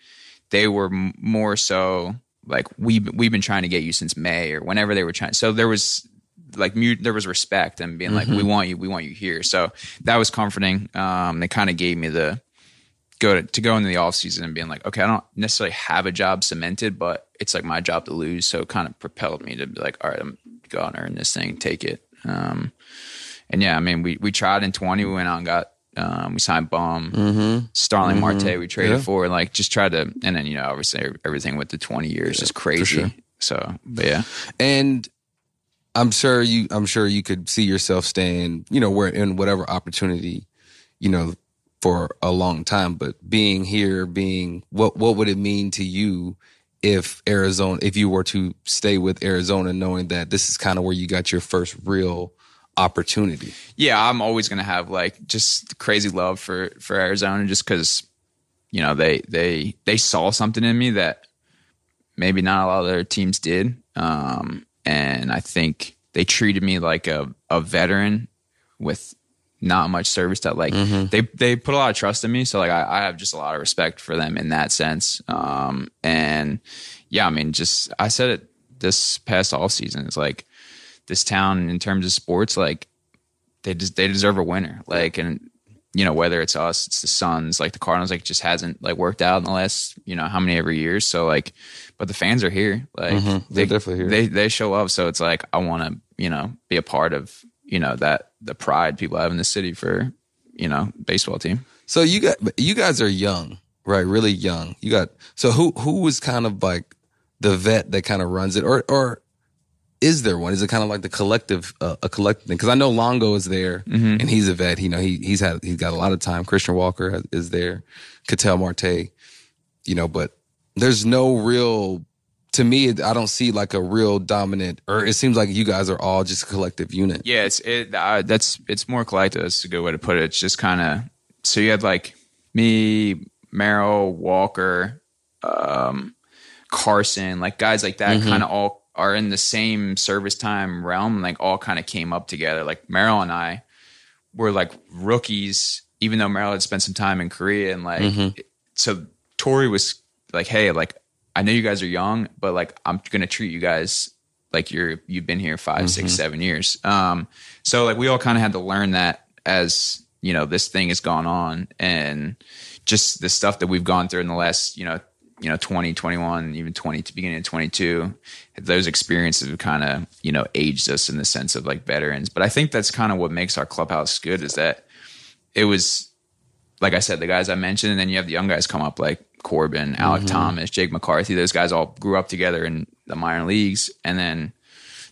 they were m- more so like we we've been trying to get you since May or whenever they were trying. So there was like mute, there was respect and being like we want you we want you here. So that was comforting. Um they kind of gave me the go to, to go into the off season and being like, okay, I don't necessarily have a job cemented, but it's like my job to lose. So it kind of propelled me to be like, all right, I'm going to earn this thing, take it. Um, and yeah, I mean, we, we tried in 20, we went out and got, um, we signed Bum, Starling Marte, we traded Yeah. for, like, just tried to, and then, you know, obviously everything with the 20 years is crazy. sure. So, but yeah. And I'm sure you I'm sure you could see yourself staying, you know, where in whatever opportunity, you know, for a long time. But being here, being what what would it mean to you if Arizona if you were to stay with Arizona knowing that this is kind of where you got your first real opportunity? yeah, I'm always gonna have like just crazy love for for Arizona, just because you know they they they saw something in me that maybe not a lot of their teams did, um, and I think they treated me like a a veteran with not much service that like they they put a lot of trust in me so like I, I have just a lot of respect for them in that sense um and yeah i mean just i said it this past off season it's like this town in terms of sports like they just they deserve a winner. Like and you know whether it's us, it's the Suns, like the Cardinals, like just hasn't like worked out in the last you know how many every years. So like, but the fans are here. Like Mhm. They're definitely here. They they show up. So it's like I want to you know be a part of you know that the pride people have in the city for you know baseball team. So you got you guys are young, right? Really young. You got so who who was kind of like the vet that kind of runs it, or or is there one? Is it kind of like the collective uh, a collective thing? Because I know Longo is there, and he's a vet. You know, he he's had he's got a lot of time. Christian Walker is there, Ketel Marte, you know, but there's no real. To me, I don't see like a real dominant, or it seems like you guys are all just a collective unit. Yeah, it's it. Uh, that's it's more collective. That's a good way to put it. It's just kind of so you had like me, Merrill, Walker, um, Carson, like guys like that, kind of all are in the same service time realm. Like all kind of came up together. Like Merrill and I were like rookies, even though Merrill had spent some time in Korea, and like so Torey was like, "Hey, like I know you guys are young, but like I'm gonna treat you guys like you're you've been here 5 six, seven years." Um, so like we all kind of had to learn that as you know this thing has gone on, and just the stuff that we've gone through in the last you know you know 20 21 even 20 to beginning of 22 those experiences have kind of you know aged us in the sense of like veterans but i think that's kind of what makes our clubhouse good is that it was like I said, the guys I mentioned, and then you have the young guys come up like Corbin, Alek mm-hmm. Thomas, Jake McCarthy. Those guys all grew up together in the minor leagues, and then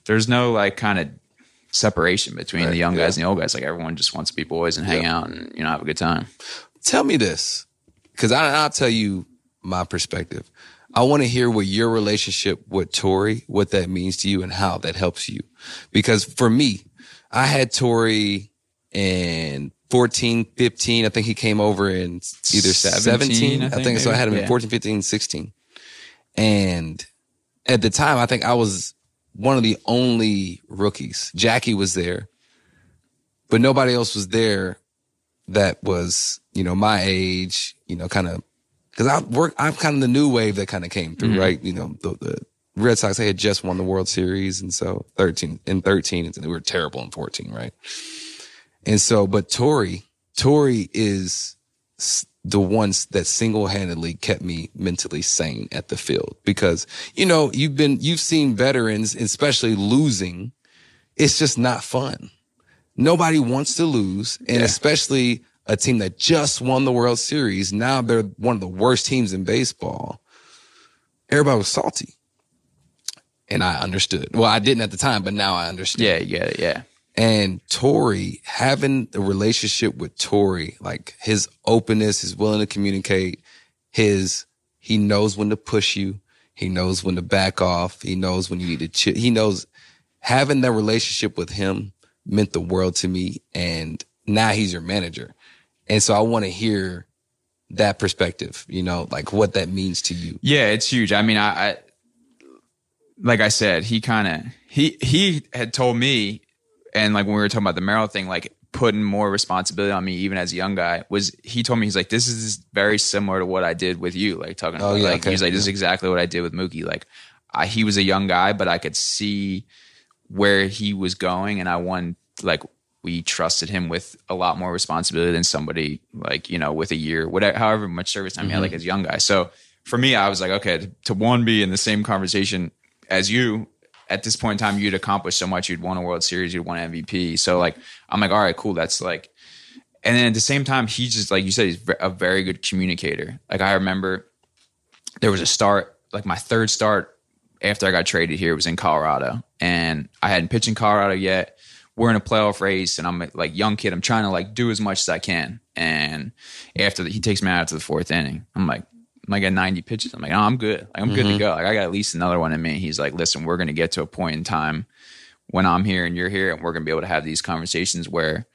there's no like kind of separation between the young yeah. guys and the old guys. Like everyone just wants to be boys and hang out and you know have a good time. tell me this because I'll tell you my perspective. I want to hear what your relationship with Torey, what that means to you and how that helps you. Because for me, I had Torey in 14, 15. I think he came over in either 17. 17, I I think, think, so. I had him maybe. in Yeah. 14, 15, 16. And at the time, I think I was one of the only rookies. Jackie was there, but nobody else was there that was, you know, my age, you know, kind of, cause I work, I'm kind of the new wave that kind of came through, Mm-hmm. right? You know, the, the Red Sox, they had just won the World Series. And so 13, in 13, and we were terrible in 14, right? And so, but Torey, Torey is the ones that single handedly kept me mentally sane at the field because, you know, you've been, you've seen veterans, especially losing. It's just not fun. Nobody wants to lose. And especially a team that just won the World Series. Now they're one of the worst teams in baseball. Everybody was salty. And I understood. Well, I didn't at the time, but now I understand. Yeah, yeah. Yeah, And Torey, having the relationship with Torey, like his openness, his willing to communicate, his he knows when to push you. He knows when to back off. He knows when you need to chill. He knows having that relationship with him meant the world to me. And now he's your manager. And so I want to hear that perspective, you know, like what that means to you. Yeah, it's huge. I mean, I, I like I said, he kind of he he had told me, and like when we were talking about the Merrill thing, like putting more responsibility on me, even as a young guy, was he told me he's like, this is very similar to what I did with you, like talking Oh, about yeah, like okay, he's like, this is exactly what I did with Mookie. Like, I, he was a young guy, but I could see where he was going, and I won like we trusted him with a lot more responsibility than somebody like you know with a year whatever however much service time he had like mm-hmm. as a young guy so for me i was like okay to, to one be in the same conversation as you at this point in time you'd accomplished so much. You'd won a world series. You'd won mvp so like i'm like all right cool. That's like and then at the same time he's just like you said he's a very good communicator. Like i remember there was a start like my third start after I got traded here was in Colorado, and I hadn't pitched in Colorado yet. We're in a playoff race, and I'm like young kid. I'm trying to like do as much as I can. And after the, he takes me out to the fourth inning, I'm like, like at 90 pitches. I'm like, no, I'm good. Like, I'm good to mm-hmm. go. Like I got at least another one in me. He's like, listen, we're gonna get to a point in time when I'm here and you're here, and we're gonna be able to have these conversations where,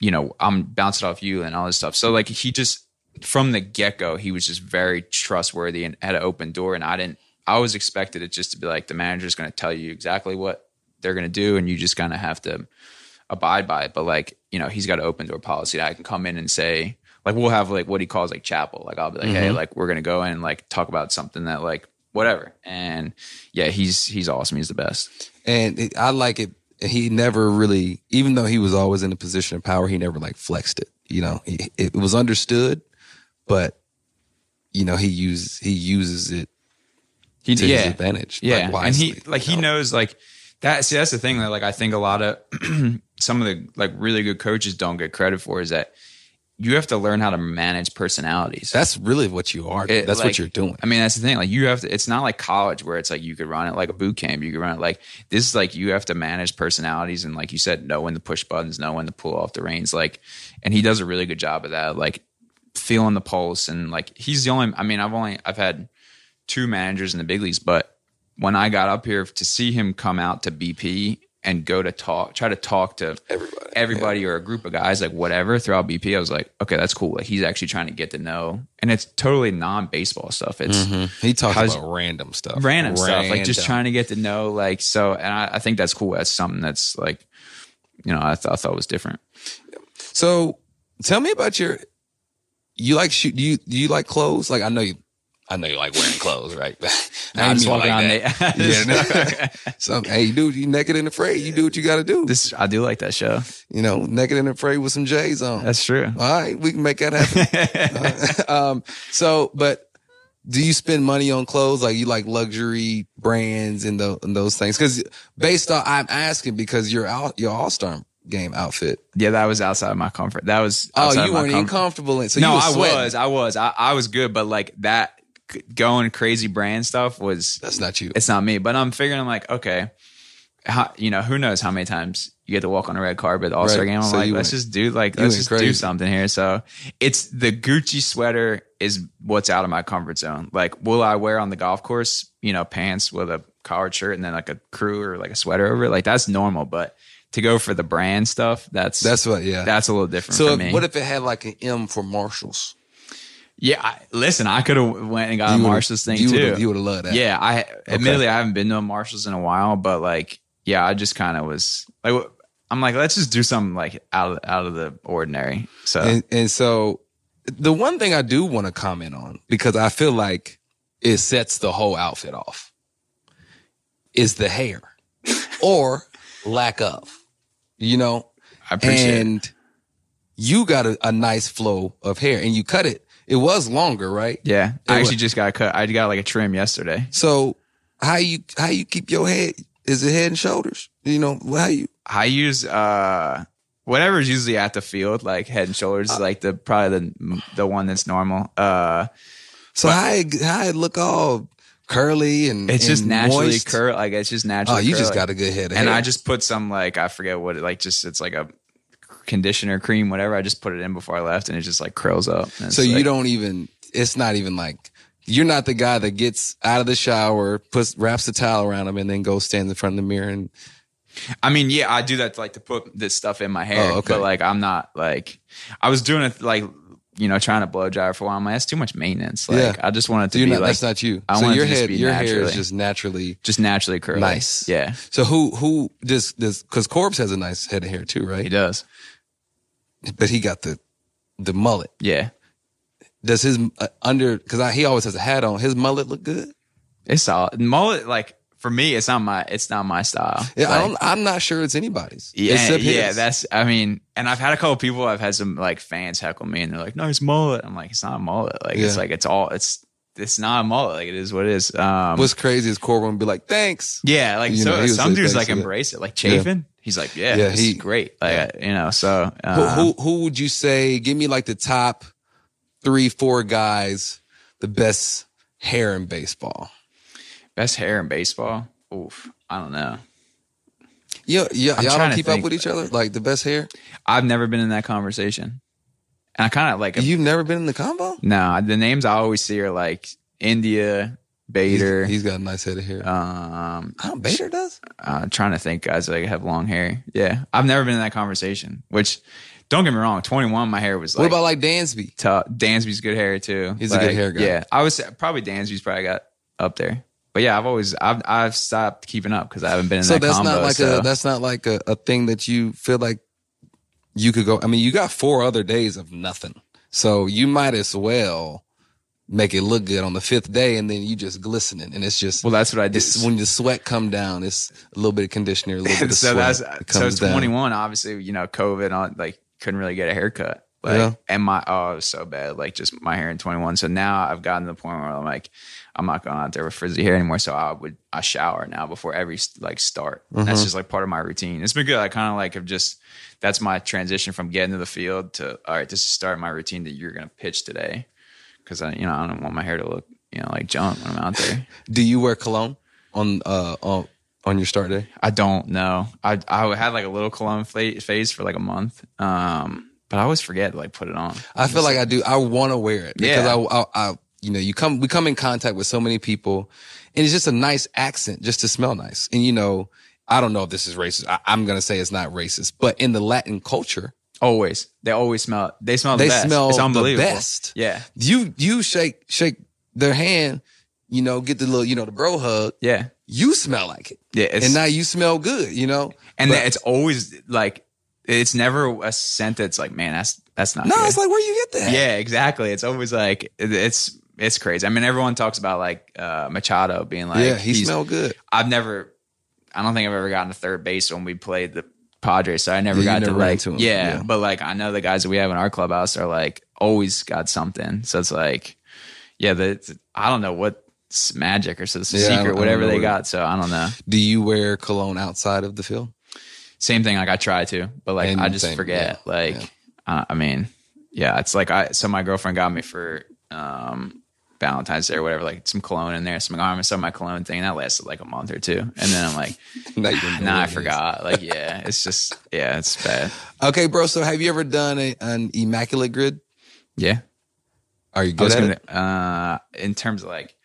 you know, I'm bouncing off you and all this stuff. So like he just from the get go, he was just very trustworthy and had an open door. And I didn't, I was expected it just to be like the manager's going to tell you exactly what they're going to do, and you just kind of have to abide by it. But like, you know, he's got an open door policy. that I can come in and say, like, we'll have like what he calls like chapel. Like, I'll be like, hey, mm-hmm. like, we're going to go in and like talk about something that like whatever. And yeah, he's he's awesome. He's the best. And it, I like it. He never really, even though he was always in a position of power, he never like flexed it. You know, it, it was understood, but you know, he uses he uses it He to his advantage. Yeah, like, and he like you he know? knows like that. See, that's the thing that like I think a lot of some of the like really good coaches don't get credit for is that you have to learn how to manage personalities. That's really what you are. It- That's like, what you're doing. I mean, that's the thing. Like you have to. It's not like college where it's like you could run it like a boot camp. You could run it like this. Is like you have to manage personalities and like you said, know when to push buttons, know when to pull off the reins. Like, and he does a really good job of that. Like feeling the pulse and like he's the only. I mean, I've only I've had two managers in the big leagues, but when I got up here to see him come out to BP and go to talk, try to talk to Everybody, everybody or a group of guys, like whatever, throughout BP, I was like, okay, that's cool. Like he's actually trying to get to know, and it's totally non baseball stuff. It's mm-hmm. He talks about random stuff, random stuff, like just trying to get to know, like so. And I, I think that's cool. That's something that's like, you know, I, th- I thought was different. So, tell me about your. You like shoot? Do you do you like clothes? Like I know you. I know you like wearing clothes, right? I I'm just walking like that. the- yeah. So hey, you do you naked and afraid? You do what you got to do. This I do like that show. you know, naked and afraid with some J's on. That's true. All right, we can make that happen. um, so, but do you spend money on clothes? Like you like luxury brands and, tho- and those things? Because based on, I'm asking because your out your All Star game outfit. Yeah, that was outside my comfort. That was Oh, you weren't even comfort. comfortable in. So no, you I was, I was, I, I was good, but like that going crazy brand stuff was That's not you. it's not me. But I'm figuring, I'm like, okay, how, you know, who knows how many times you get to walk on a red carpet All Star Right. game? I'm So like, let's went- just do like let's just crazy. do something here. So it's the Gucci sweater is what's out of my comfort zone. Like, will I wear on the golf course? You know, pants with a collared shirt and then like a crew or like a sweater over it. Like that's normal, but. To go for the brand stuff, that's That's what. Yeah. that's a little different so for if- me. what if it had like an M for Marshalls? Yeah, I, listen, I could have went and got You would've- Marshalls thing you too. You would have loved that. yeah, I admittedly I haven't been to a Marshalls in a while, but like, yeah, I just kind of was like, I'm like, let's just do something like out of out of the ordinary. So And and so the one thing I do want to comment on because I feel like it sets the whole outfit off is the hair or lack of. You know, I appreciate it. you got a, a nice flow of hair and you cut it. It was longer, right? Yeah, I actually wa- just got cut. I got like a trim yesterday. So how you how you keep your head? Is it head and shoulders? You know how you? I use uh whatever's usually at the field, like Head and Shoulders, is like the probably the the one that's normal. Uh, So how it, how it look all curly and it's just and naturally moist? curl. Like it's just Oh, naturally. you just got a good head and hair. I just put some like I forget what it like just it's like a conditioner cream whatever I just put it in before I left and it just like curls up So you like- don't even it's not even like you're not the guy that gets out of the shower, puts wraps the towel around him, and then goes stand in front of the mirror and I mean, yeah, I do that to like to put this stuff in my hair, Oh, okay. but like I'm not like I was doing it like you know trying to blow dry for a while. I'm like, that's too much maintenance. Like Yeah. I just want it to you're be not, like that's not you. I so want your head, your hair is just naturally just naturally curly. nice. Yeah, So who who does this? Because Corbs has a nice head of hair too, right? he does. But he got the the mullet. Yeah, Does his uh, under? Because he always has a hat on. His mullet look good. it's solid. Mullet, like for me, it's not my it's not my style. Yeah, I Like, don't, I'm not sure it's anybody's. Yeah, yeah, that's. I mean, and I've had a couple people. I've had some like fans heckle me, and they're like, "No, it's mullet." I'm like, "It's not a mullet. Like, it's like it's all. It's it's not a mullet. Like, it is what it is." Um, What's crazy is Corbin would be like, "Thanks." yeah, like You so. know, he some dudes thanks like that. embrace it. Like Chafin, he's like, "Yeah, Yeah, this he- is great." Like, yeah. you know, so Who, uh, who who would you say? Give me like the top three, four guys, the best hair in baseball. best hair in baseball. Oof, I don't know. Yeah, yeah. I'm Y'all trying don't to keep up think. with each other. Like the best hair. I've never been in that conversation, and I kind of like. You've never been in the combo. no, the names I always see are like India, Bader. He's got a nice head of hair. um, oh, Bader does. uh, trying to think guys that have long hair. Yeah, I've never been in that conversation. Which, don't get me wrong, twenty one, my hair was like what about like Dansby? tough. Dansby's good hair too. He's a good Like, hair guy. Yeah, I was probably Dansby's probably got up there. But yeah, I've always I've I've stopped keeping up because I haven't been in So that that's combo. not like so. a that's not like a, a thing that you feel like you could go. I mean, you got four other days of nothing, so you might as well make it look good on the fifth day, and then you just glistening, and it's just well, that's what I did. when the sweat come down, it's a little bit of conditioner, a little bit of so sweat. that's It so comes down. 21 obviously you know covid on like couldn't really get a haircut like Yeah. and my oh it was so bad like just my hair in 21 so now i've gotten to the point where i'm like i'm not going out there with frizzy hair anymore so i would i shower now before every like start Mm-hmm. that's just like part of my routine it's been good i kind of like have just that's my transition from getting to the field to all right this is start my routine that you're gonna pitch today because i you know i don't want my hair to look you know like junk when i'm out there Do you wear cologne on uh on on your start day? I don't know. I I had like a little cologne phase for like a month, um, but I always forget to like put it on. I feel like I do. I want to wear it because Yeah. I, I, I, you know, you come, we come in contact with so many people, and it's just a nice accent just to smell nice. And you know, I don't know if this is racist. I, I'm gonna say it's not racist, but in the Latin culture, Always, they always smell. They smell. The they best. smell it's the unbelievable. best. Yeah, You, you shake, shake their hand, you know, get the little, you know, the bro hug. yeah, You smell like it, yeah. And now you smell good. You know, and but- it's always like it's never a scent that's like, man, that's that's not. no, good. it's like where you get that. yeah, exactly. It's always like it's it's crazy. I mean, everyone talks about like uh, Machado being like, yeah, he smelled good. I've never, I don't think I've ever gotten to third base when we played the Padres. So I never Yeah, got never to like, 'em. yeah, Yeah. But like, I know the guys that we have in our clubhouse are like always got something. So it's like, yeah, the I don't know what's magic or so it's a Yeah, I don't- I secret, whatever they got. So I don't know. Do you wear cologne outside of the field? Same thing. Like I try to, but like And I just same, forget. yeah, like, yeah. Uh, I mean, yeah, it's like I. So my girlfriend got me for um Valentine's Day or whatever, like some cologne in there. So I'm like, I'm gonna start my cologne thing. And that lasted like a month or two, and then I'm like. Now you don't know Nah, I forgot. Like, yeah, it's just, yeah, it's bad. Okay, bro. So have you ever done a, an immaculate grid? Yeah. Are you good at gonna, it? uh, in terms of like,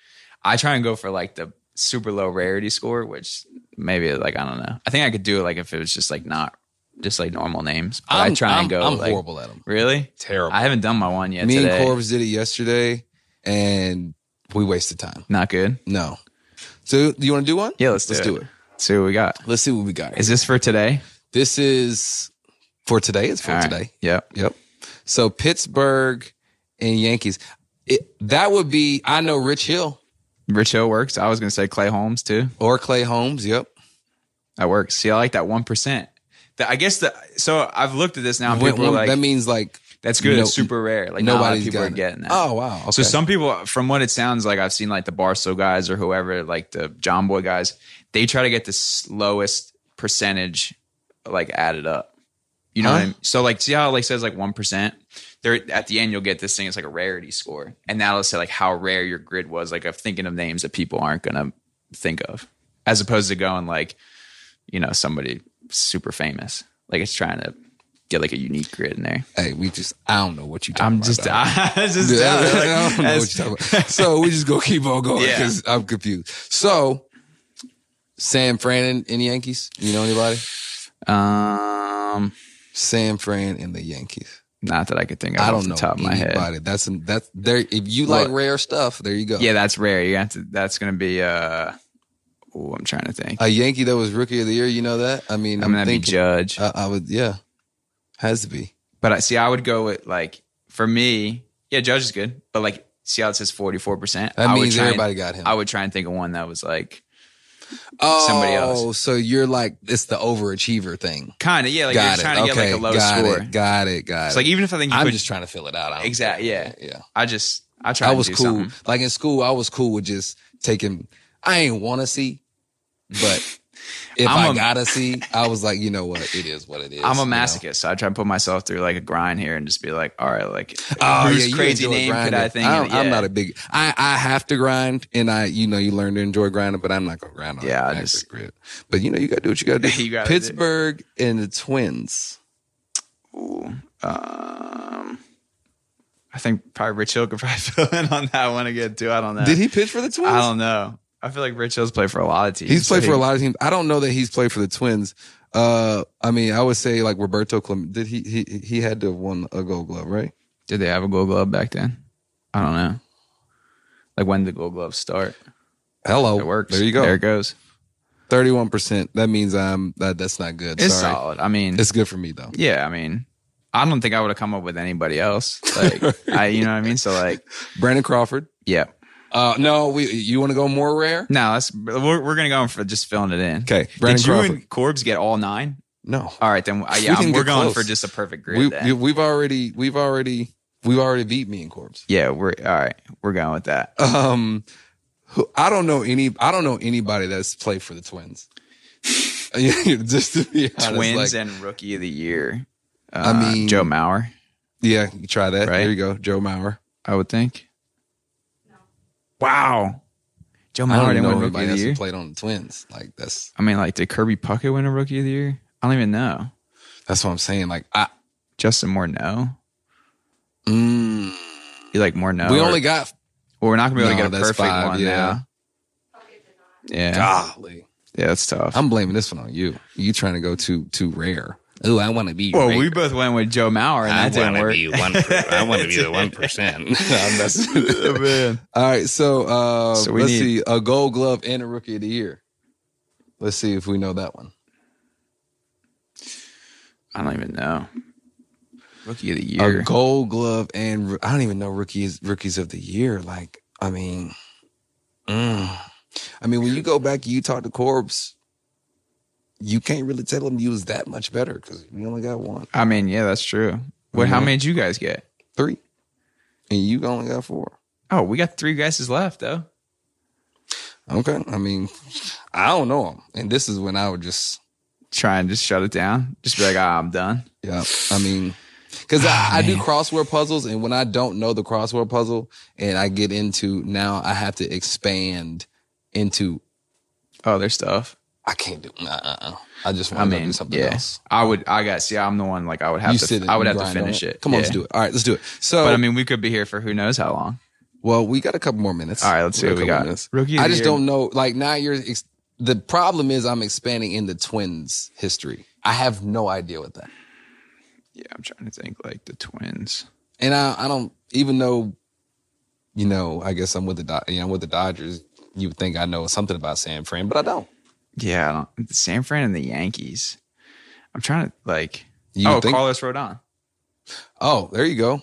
I try and go for like the super low rarity score, which maybe like, I don't know. I think I could do it like if it was just like not just like normal names. But I try I'm, and go. I'm like, horrible at them. Really? Terrible. I haven't done my one yet. Me today. and Corbs did it yesterday, and we wasted time. Not good. No. So do you want to do one? Yeah, let's do let's it. do it. See what we got. Let's see what we got. Here. Is this for today? This is for today. It's for All right. today. Yep. Yep. So Pittsburgh and Yankees. It, that would be. I know Rich Hill Rich Hill works. I was gonna say Clay Holmes too. or Clay Holmes. Yep. That works. See, I like that one That percent. I guess the so I've looked at this now. People like, that means like That's good. No- it's super rare. Like not a lot of nobody's people are getting that. Oh wow. Okay. So some people, from what it sounds like, I've seen like the Barstool guys or whoever, like the Jomboy guys, they try to get the lowest percentage like added up. You know Huh? what I mean? So like, see how it like says like one percent. There at the end, you'll get this thing. It's like a rarity score, and that'll say like how rare your grid was. Like of thinking of names that people aren't gonna think of, as opposed to going like, you know, somebody super famous. Like it's trying to get like a unique grid in there. Hey, we just I don't know what you talking I'm about. just, dog. I just, Yeah, like, I don't know as- what you're talking about. So we just go keep on going Yeah. because I'm confused. So San Fran and, and Yankees. You know anybody? Um, San Fran and the Yankees. not that I could think of I don't the know top of my head. That's that's there. If you like rare stuff, there you go. Yeah, that's rare. You have to. That's gonna be. Uh, oh, I'm trying to think. a Yankee that was Rookie of the Year. You know that? I mean, I'm, I'm that'd be. Judge. I, I would. Yeah, has to be. But I see. I would go with like for me. Yeah, Judge is good. But like, see how it says 44. percent That I would means try and- everybody got him. I would try and think of one that was like oh, somebody else. Oh, so you're like it's the overachiever thing. kind of yeah. Like got you're it. trying to okay. get like a low got score. It. Got it. Got it. like even if I think you I'm could, just trying to fill it out. I don't Exact- care. yeah. Yeah. I just I try. I was cool. something. Like in school, I was cool with just taking. I ain't want to see, but if I'm I a- gotta see, I was like, you know what, it is what it is. I'm a you know? masochist, so I try to put myself through like a grind here and just be like, all right, like Oh, whose yeah, crazy name grinding. could I think? I I'm Yeah. not a big. I I have to grind, and I you know you learn to enjoy grinding, but I'm not gonna grind on Yeah, I just- grid. But you know you gotta do what you gotta do. You gotta do. Pittsburgh and the Twins. Ooh, um, I think probably Rich Hill could probably fill in on that one again too. I don't know. Did he pitch for the Twins? I don't know. I feel like Rich Hill's played for a lot of teams. He's played so for a lot of teams. I don't know that he's played for the Twins. Uh, I mean, I would say like Roberto Clemente. Did he he he had to have won a Gold Glove, right? Did they have a Gold Glove back then? I don't know. Like when did Gold Gloves start? Hello, It works. There you go. There it goes. Thirty-one percent. That means I'm that. That's not good. It's Sorry. solid. I mean, It's good for me though. yeah. I mean, I don't think I would have come up with anybody else. Like, I, you know what I mean? So like, Brandon Crawford. yeah. Uh, no, we. You want to go more rare? No, that's we're, we're gonna go for just filling it in. Okay, Brandon Did you Crawford. and Corbs get all nine? No, All right, then uh, We yeah, we're get going close. for just a perfect grid. we, then. we we've already we've already we've already beat me and Corbs. yeah, we're all right. We're going with that. Um, who, I don't know any. I don't know anybody that's played for the Twins. just to be honest, Twins like, and Rookie of the Year. Uh, I mean- Joe Mauer, yeah, you try that. Right? There you go, Joe Mauer. I would think. Wow, Joe Mauer didn't win Rookie of the else Year. played on the Twins. Like that's I mean, like, did Kirby Puckett win a Rookie of the Year? I don't even know. that's what I'm saying. Like I, Justin Morneau. mm, You like Morneau? we or- only got Well, we're not gonna be able No, to get a perfect five, one yeah. now. Yeah, golly. yeah, that's tough. I'm blaming this one on you. You trying to go too too rare. Oh, I want to be. well, rare. we both went with Joe Mauer, and I that didn't want to be one. Per- I want to be the one percent. Oh, man. All right, so, uh, So let's need- see a Gold Glove and a Rookie of the Year. Let's see if we know that one. I don't even know. Rookie of the year. A Gold Glove and I don't even know rookies rookies of the year. Like, I mean, mm. I mean, when you go back, you talk to Corbs. You can't really tell them you was that much better because you only got one, I mean, yeah, that's true. What? How Mhm. many did you guys get? three, and you only got four. Oh, we got three guesses left though. Okay, I mean, I don't know them, and this is when I would just Try and just shut it down. Just be like, ah, I'm done. Yeah, I mean, because Ah, I, I do crossword puzzles, and when I don't know the crossword puzzle, and I get into now, I have to expand into. Other stuff. I can't do. Uh, uh, uh. I just I want to mean, do something yeah. else. I would. I got. See, I'm the one. Like, I would have You to. sit. I would have to finish it. Come on, let's do it. All right, let's do it. So, But I mean, we could be here for who knows how long. well, we got a couple more minutes. All right, let's see got what we got. minutes. Rookie I just year. don't know. Like now, you're. Ex- the problem is, I'm expanding in the twins' history. I have no idea what that. Yeah, I'm trying to think. Like the Twins. and I, I don't even know. you know, I guess I'm with the you know I'm with the Dodgers. You would think I know something about San Fran, but I don't. Yeah, San Fran and the Yankees. I'm trying to like. You oh, would think, Carlos Rodon. oh, there you go,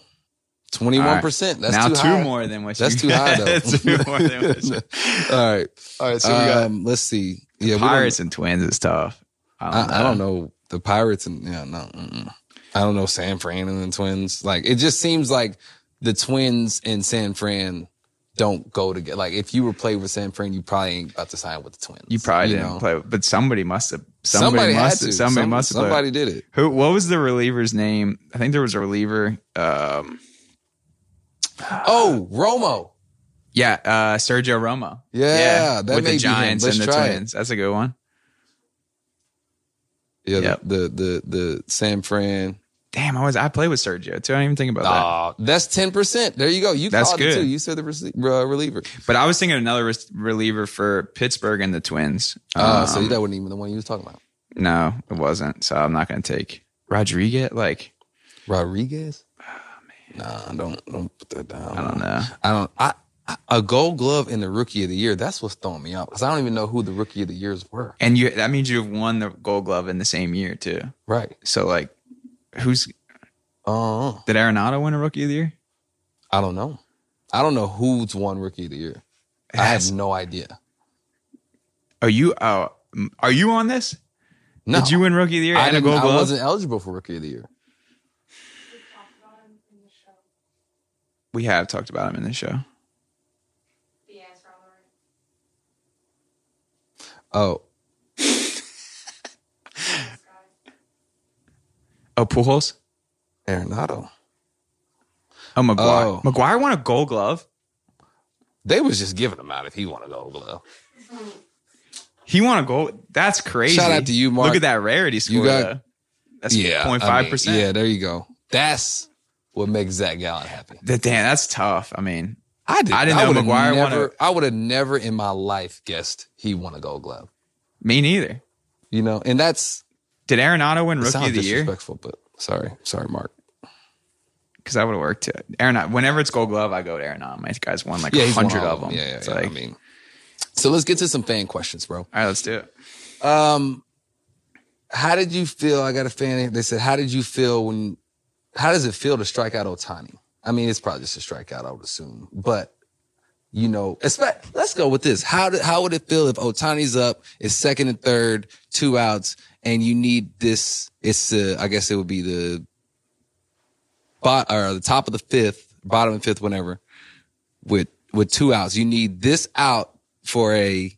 twenty one percent. That's now too two high. more than what That's you too high though. two more than what you- All right, All right, so we got um, let's see. Yeah, we Pirates and Twins is tough. I Don't, don't, I, I don't know the Pirates and yeah, no, mm-mm. I don't know San Fran and the Twins. Like it just seems like the Twins and San Fran don't go together. Like if you were playing with San Fran, you probably ain't about to sign with the Twins. You probably didn't know? play, but somebody must have. Somebody, Somebody, must have. Somebody Some- must have. Somebody Somebody. did it. Who? What was the reliever's name? I think there was a reliever. Um, Oh, Romo. yeah, uh, Sergio Romo. Yeah, that with the. Giants and the try it. Twins. That's a good one. Yeah, Yep. the, the the the San Fran. Damn, I was I play with Sergio too. I didn't even think about that. Uh, that's ten percent. There you go. You That's called it good. too. You said the uh, reliever. But I was thinking another res- reliever for Pittsburgh and the Twins. So Um, that wasn't even the one you was talking about. no, it wasn't. So I'm not going to take Rodriguez. Like Rodriguez. Nah, don't don't put that down. I don't know. I don't. I, a Gold Glove in the Rookie of the Year. That's what's throwing me off because I don't even know who the Rookie of the Years were. And you that means you've won the Gold Glove in the same year too. Right. So like, who's Uh, did Arenado win a Rookie of the Year? I don't know. I don't know who's won Rookie of the Year. I Has- have no idea. Are you? Oh, are you on this? No, Did you win Rookie of the Year I, and a didn't, I wasn't eligible for Rookie of the Year. We have talked about him in this show. The answer on the right. Oh, Oh, Pujols. Arenado. Oh, McGwire. Oh. McGwire won a Gold Glove. They was just giving him out if he won a Gold Glove. He won a gold. That's crazy. Shout out to you, Mark. Look at that rarity score. got- though. That's Yeah, 0.5 I mean, percent. Yeah, there you go. That's what makes Zac Gallen happy. Damn, that's tough. I mean, I did. I didn't know would've won never, a- I would have never in my life guessed he won a Gold Glove. me neither. You know, and that's Did Arenado win Rookie of the Year? disrespectful, but sorry, sorry, Mark. Because that would have worked too. Arenado. Whenever it's Gold Glove, I go to Arenado. My guy's won like Yeah, a won hundred of them. Yeah, yeah, It's yeah. like, I mean, so let's get to some fan questions, bro. all right, let's do it. Um, how did you feel? I got a fan. They said, how did you feel when? How does it feel to strike out Ohtani? I mean, it's probably just a strikeout, I would assume, but you know, expect, let's go with this. How did, how would it feel if Ohtani's up, is second and third, two outs, and you need this? It's uh, I guess it would be the bot or the top of the fifth, bottom of the fifth, whenever, with with two outs. You need this out for a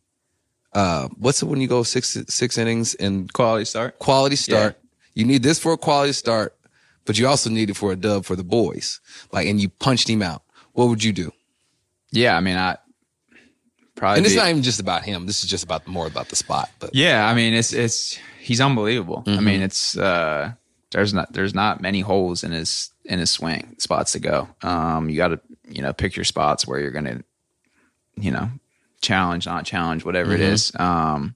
uh, what's it when you go six six innings and Quality start. quality start. You need this for a quality start, but you also need it for a dub for the boys. Like, and you punched him out. What would you do? Yeah, I mean, I probably. And it's be- not even just about him. This is just about more about the spot. But Yeah, I mean, it's it's he's unbelievable. I Mm-hmm. mean, it's uh, there's not there's not many holes in his in his swing spots to go. Um, you got to you know pick your spots where you're gonna, you know, challenge, not challenge, whatever Mm-hmm. it is. Um,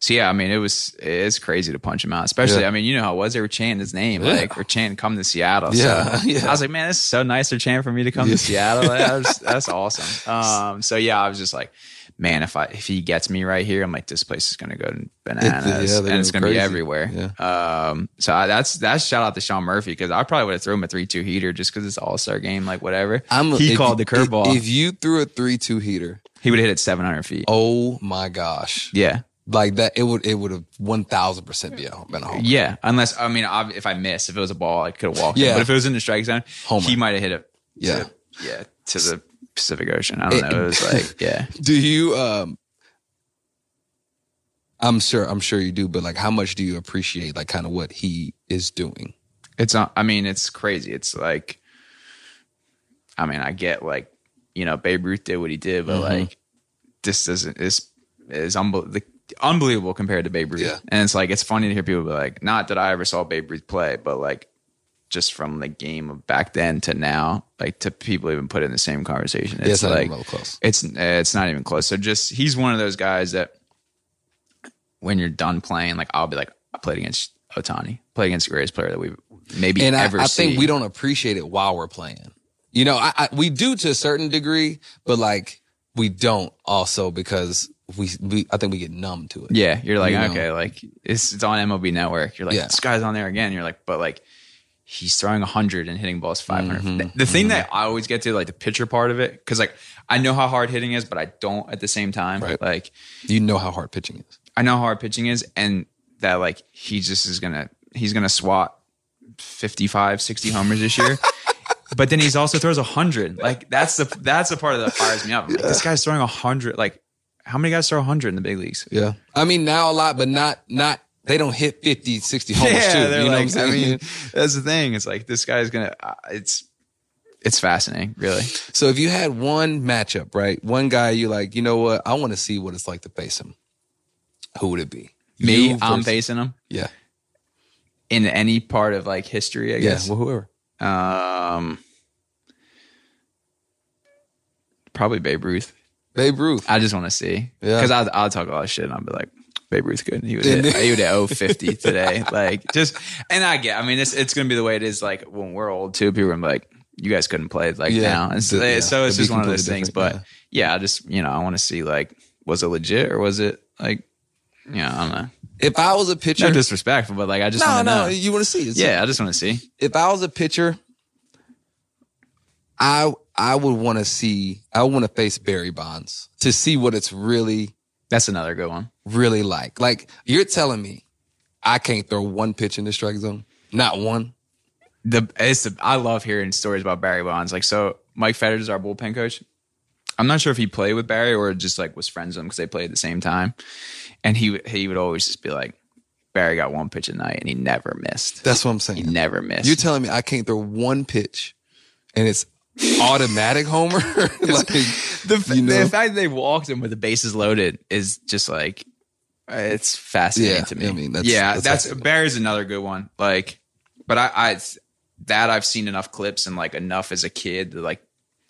so yeah, I mean, it was it's crazy to punch him out. Especially, Yeah. I mean, you know how it was. They were chanting his name, Yeah. like or chanting "Come to Seattle." Yeah, so yeah. I was like, man, this is so nice. They're chanting for me to come Yeah. to Seattle. That's, that's awesome. Um, so yeah, I was just like, man, if I if he gets me right here, I'm like, this place is gonna go bananas, yeah, and it's going gonna be crazy. everywhere. Um, so I, that's that's shout out to Sean Murphy because I probably would have thrown him a three two heater just because it's All Star game, like whatever. I'm, he if- called the curveball. If, if you threw a three two heater, he would have hit it 700 feet. oh my gosh, Yeah, like that, it would it would have one thousand percent be a been a home. yeah. Unless I mean, if I missed, if it was a ball, I could have walked. Yeah. Yeah, but if it was in the strike zone, Homer. he might have hit it. Yeah. to, yeah, to the Pacific Ocean. I don't know. It was like, yeah. Do you um I'm sure I'm sure you do, but like how much do you appreciate like kind of what he is doing? It's not. I mean, it's crazy. It's like, I mean, I get like, you know, Babe Ruth did what he did, but Mm-hmm. like, this doesn't is is unbel- the, unbelievable compared to Babe Ruth. Yeah. And it's like it's funny to hear people be like, not that I ever saw Babe Ruth play, but like, just from the game of back then to now, like to people even put it in the same conversation. It's it's not like even close. it's it's not even close. So just he's one of those guys that when you're done playing, like I'll be like, I played against Ohtani, played against the greatest player that we've maybe and ever I seen. think we don't appreciate it while we're playing. You know, I, I we do to a certain degree, but like we don't also because we, we I think we get numb to it. Yeah, you're like, You know? okay, like it's, it's on MLB Network. You're like, Yeah. this guy's on there again. You're like, but like he's throwing 100 and hitting balls 500. Mm-hmm. The, the thing that I always get to, like the pitcher part of it, because like I know how hard hitting is, but I don't at the same time. Right. Like You know how hard pitching is. I know how hard pitching is, and that like he just is gonna he's gonna swat 55, 60 homers this year. but then he's also throws 100. Like that's the that's the part that fires me up. Like, this guy's throwing 100. Like how many guys throw 100 in the big leagues? Yeah. I mean now a lot, but not not they don't hit 50, 60 homers too. they're You know like, what I'm I saying? mean, that's the thing. It's like this guy's gonna. Uh, it's it's fascinating, really. So if you had one matchup, right? One guy you like, you know what? I want to see what it's like to face him. Who would it be? Me, You I'm versus- facing him. Yeah. in any part of like history, I Yeah, guess. well, whoever. Um, probably Babe Ruth. Babe Ruth. I just want to see. Yeah. Because I'll, I'll talk a lot of shit and I'll be like, Babe Ruth good. He hit, then- he would hit 050 today. Like just, and I get, I mean, it's, it's going to be the way it is. Like when we're old too, people are gonna be like, you guys couldn't play like Yeah. now. And so, The- yeah. so it's just one of those things. But different, yeah. I just, you know, I want to see like, was it legit or was it like, yeah, I don't know. If I was a pitcher, No disrespectful, but like, I just no, want to no, know. you want to see? It's- Yeah, I just want to see. If I was a pitcher, I I would want to see. I want to face Barry Bonds to see what it's really That's another good one. really like. Like you're telling me, I can't throw one pitch in the strike zone, not one. the it's the, I love hearing stories about Barry Bonds. Like so, Mike Fetters is our bullpen coach. I'm not sure if he played with Barry or just like was friends with him because they played at the same time. And he he would always just be like, Barry got one pitch a night and he never missed. That's what I'm saying. He never missed. You're telling me I can't throw one pitch, and it's automatic homer. like the, you know? the fact that they walked him with the bases loaded is just like uh, it's fascinating Yeah, to me. I mean, that's- yeah, that's that's. Barry's another good one. Like, but I, I that I've seen enough clips and like enough as a kid to like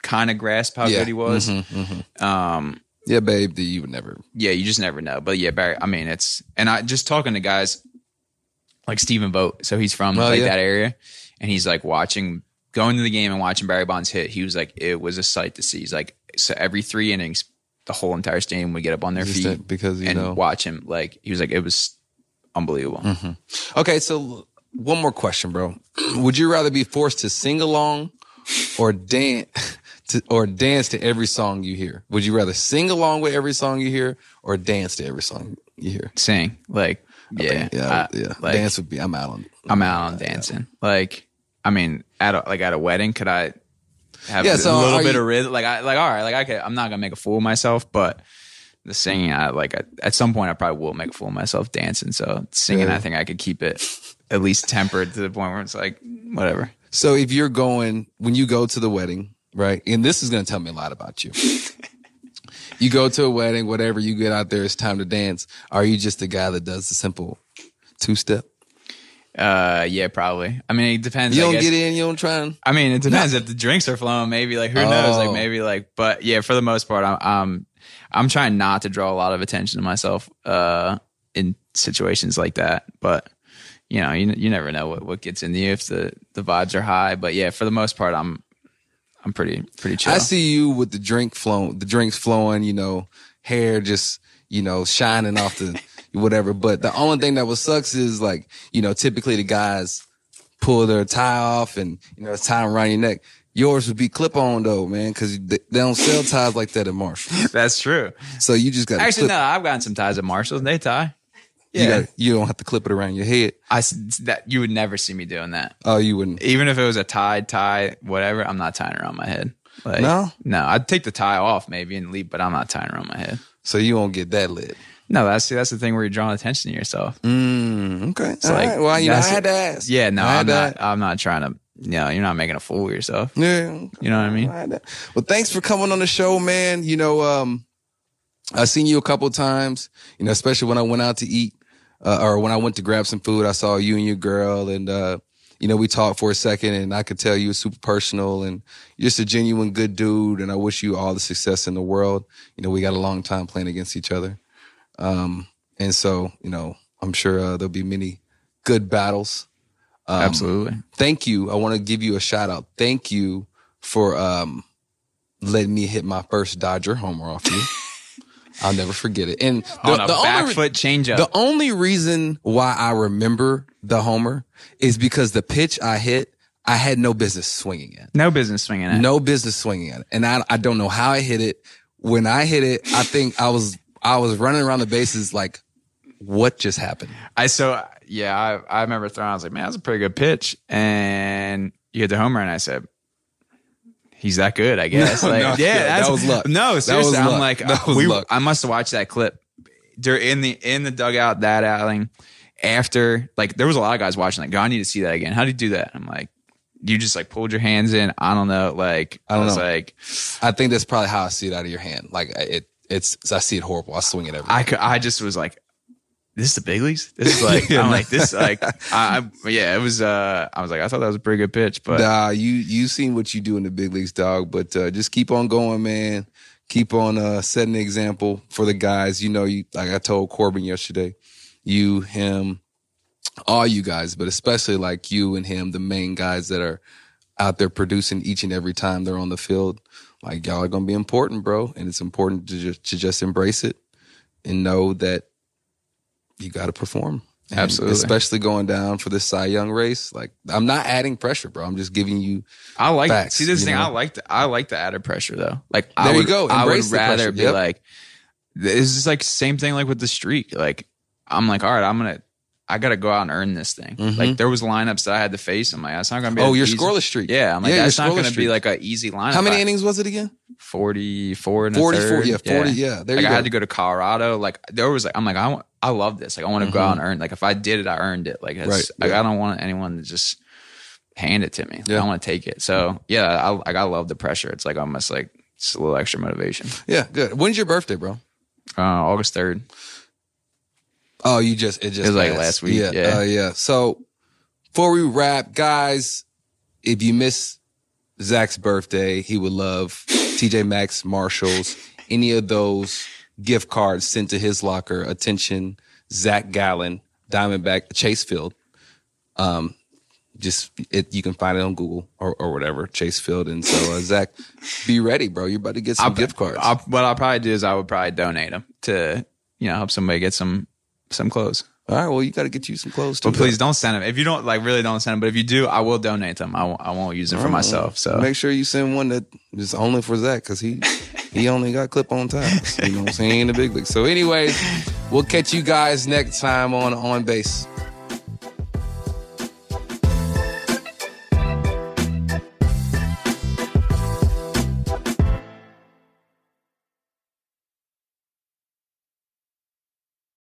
kind of grasp how Yeah. good he was. Mhm, mhm. Um, Yeah, babe, that you would never. yeah, you just never know. But yeah, Barry. I mean, it's and I just talking to guys like Stephen Vogt. So he's from Oh, like yeah. that area, and he's like watching, going to the game and watching Barry Bonds hit. He was like, it was a sight to see. He's like, so every three innings, the whole entire stadium would get up on their Just feet because you and know. watch him. Like he was like, it was unbelievable. Mm-hmm. Okay, so one more question, bro. Would you rather be forced to sing along or dance to or dance to every song you hear? Would you rather sing along with every song you hear or dance to every song you hear? Sing like yeah, Yeah, I- yeah. like, dance would be. I'm out on. I'm out on dancing. Like, I mean, at a, like at a wedding, could I have Yeah, a so little bit you- of rhythm? Like, I like all right, like I could. I'm not gonna make a fool of myself, but the singing, I like at, at some point, I probably will make a fool of myself dancing. So singing, Yeah. I think I could keep it at least tempered to the point where it's like whatever. So if you're going when you go to the wedding, right? And this is going to tell me a lot about you. you go to a wedding, whatever you get out there, it's time to dance. Are you just the guy that does the simple two step? Uh, yeah, probably. I mean, it depends. You I don't guess. get in, you don't try and. I mean, it depends if the drinks are flowing. Maybe like who knows? Oh. Like maybe like, but yeah, for the most part, I'm I'm I'm trying not to draw a lot of attention to myself uh in situations like that. But you know, you you never know what what gets in you if the the vibes are high. But yeah, for the most part, I'm I'm pretty pretty chill. I see you with the drink flowing, the drinks flowing, you know, hair just, you know, shining off the whatever. But the only thing that was sucks is like, you know, typically the guys pull their tie off and, you know, it's tie around your neck. Yours would be clip on though, man, because they, don't sell ties like that at Marshall. That's true. So you just got Actually, clip, no, I've gotten some ties at Marshalls. and They tie. You, Yeah, got, you don't have to clip it around your head. I that you would never see me doing that. Oh, you wouldn't. even if it was a tied tie, whatever, I'm not tying around my head. Like, No? no, I'd take the tie off maybe and leave, but I'm not tying around my head. So you won't get that lit. No, that's that's the thing where you're drawing attention to yourself. Mm, okay. Like, right. Well, you know, I had to ask. Yeah, no, I I'm not. ask. I'm not trying to. You know, you're not making a fool of yourself. Yeah. You know what I mean? Right. Well, thanks for coming on the show, man. You know, um, I've seen you a couple times, you know, especially when I went out to eat, uh, or when I went to grab some food, I saw you and your girl and, uh, you know, we talked for a second and I could tell you were super personal and you're just a genuine good dude. And I wish you all the success in the world. You know, we got a long time playing against each other. Um, and so, you know, I'm sure uh, there'll be many good battles. Um, Absolutely. thank you. I want to give you a shout out. Thank you for um letting me hit my first Dodger homer off you. I'll never forget it. And the, On a the back only, foot changeup. the only reason why I remember the homer is because the pitch I hit, I had no business swinging at. no business swinging it. No business swinging at it. And I I don't know how I hit it. When I hit it, I think I was I was running around the bases like what just happened? I so yeah, I I remember throwing. I was like, man, that's a pretty good pitch, and you hit the homer, and I said. He's that good, I guess. No, like, no, yeah, yeah, that was luck. No, seriously, I'm luck. like, uh, we, luck. I must have watched that clip. During in the in the dugout that outing after, like, there was a lot of guys watching. Like, God, I need to see that again. How do you do that? I'm like, you just like pulled your hands in. I don't know. Like, I don't was know. like, I think that's probably how I see it out of your hand. Like it it's I see it horrible. I swing it every I could, I just was like, this is the big leagues. This is like Yeah, I'm like this like I, I yeah it was uh I was like I thought that was a pretty good pitch, but Nah, you you seen what you do in the big leagues, dog. But uh, just keep on going, man. Keep on uh, setting the example for the guys. You know, you like I told Corbin yesterday, you, him, all you guys, but especially like you and him, the main guys that are out there producing each and every time they're on the field. Like y'all are gonna be important, bro, and it's important to just to just embrace it and know that you got to perform. And Absolutely. especially going down for the Cy Young race. Like I'm not adding pressure, bro. I'm just giving you I like Facts, see this thing. know? I like the I like the added pressure though. Like I There you would, go. I would the rather pressure. be Yep. like this is like same thing like with the streak. Like I'm like all right, I'm gonna I gotta go out and earn this thing. Mhm. Like there was lineups that I had to face. I'm like that's not gonna be Oh, your easy- scoreless streak. Yeah, I'm like Yeah, that's not gonna streak. be like an easy lineup. How many I- innings was it again? 44 and a 44, yeah, 40, yeah, there like you I go. had to go to Colorado. Like there was like I'm like I want I love this. Like I want to go out and earn. Like if I did it, I earned it. Like it's, Mm-hmm. Right, like yeah. I don't want anyone to just hand it to me. Yeah. I want to take it. So yeah, I like I love the pressure. It's like almost like it's a little extra motivation. Yeah, good. When's your birthday, bro? Uh, August third. Oh, you just it just It was like last week, Yeah, yeah. uh, yeah. So before we wrap, guys, if you miss Zac's birthday, he would love TJ Maxx, Marshalls, any of those gift cards sent to his locker. Attention, Zac Gallen, Diamondback, Chase Field. Um, just it, you can find it on Google or, or whatever, Chase Field. And so, uh, Zac, be ready, bro. You're about to get some gift cards. I'll, what I'll probably do is I would probably donate them to you know help somebody get some some clothes. All right, well, you got to get you some clothes too. But please don't send them. If you don't like, really don't send them. But if you do, I will donate them. I won't. I won't use them for myself. So make sure you send one that is only for Zac because he he only got clip on ties. You know what I'm saying? He ain't the big league. So, anyways, we'll catch you guys next time on On Base.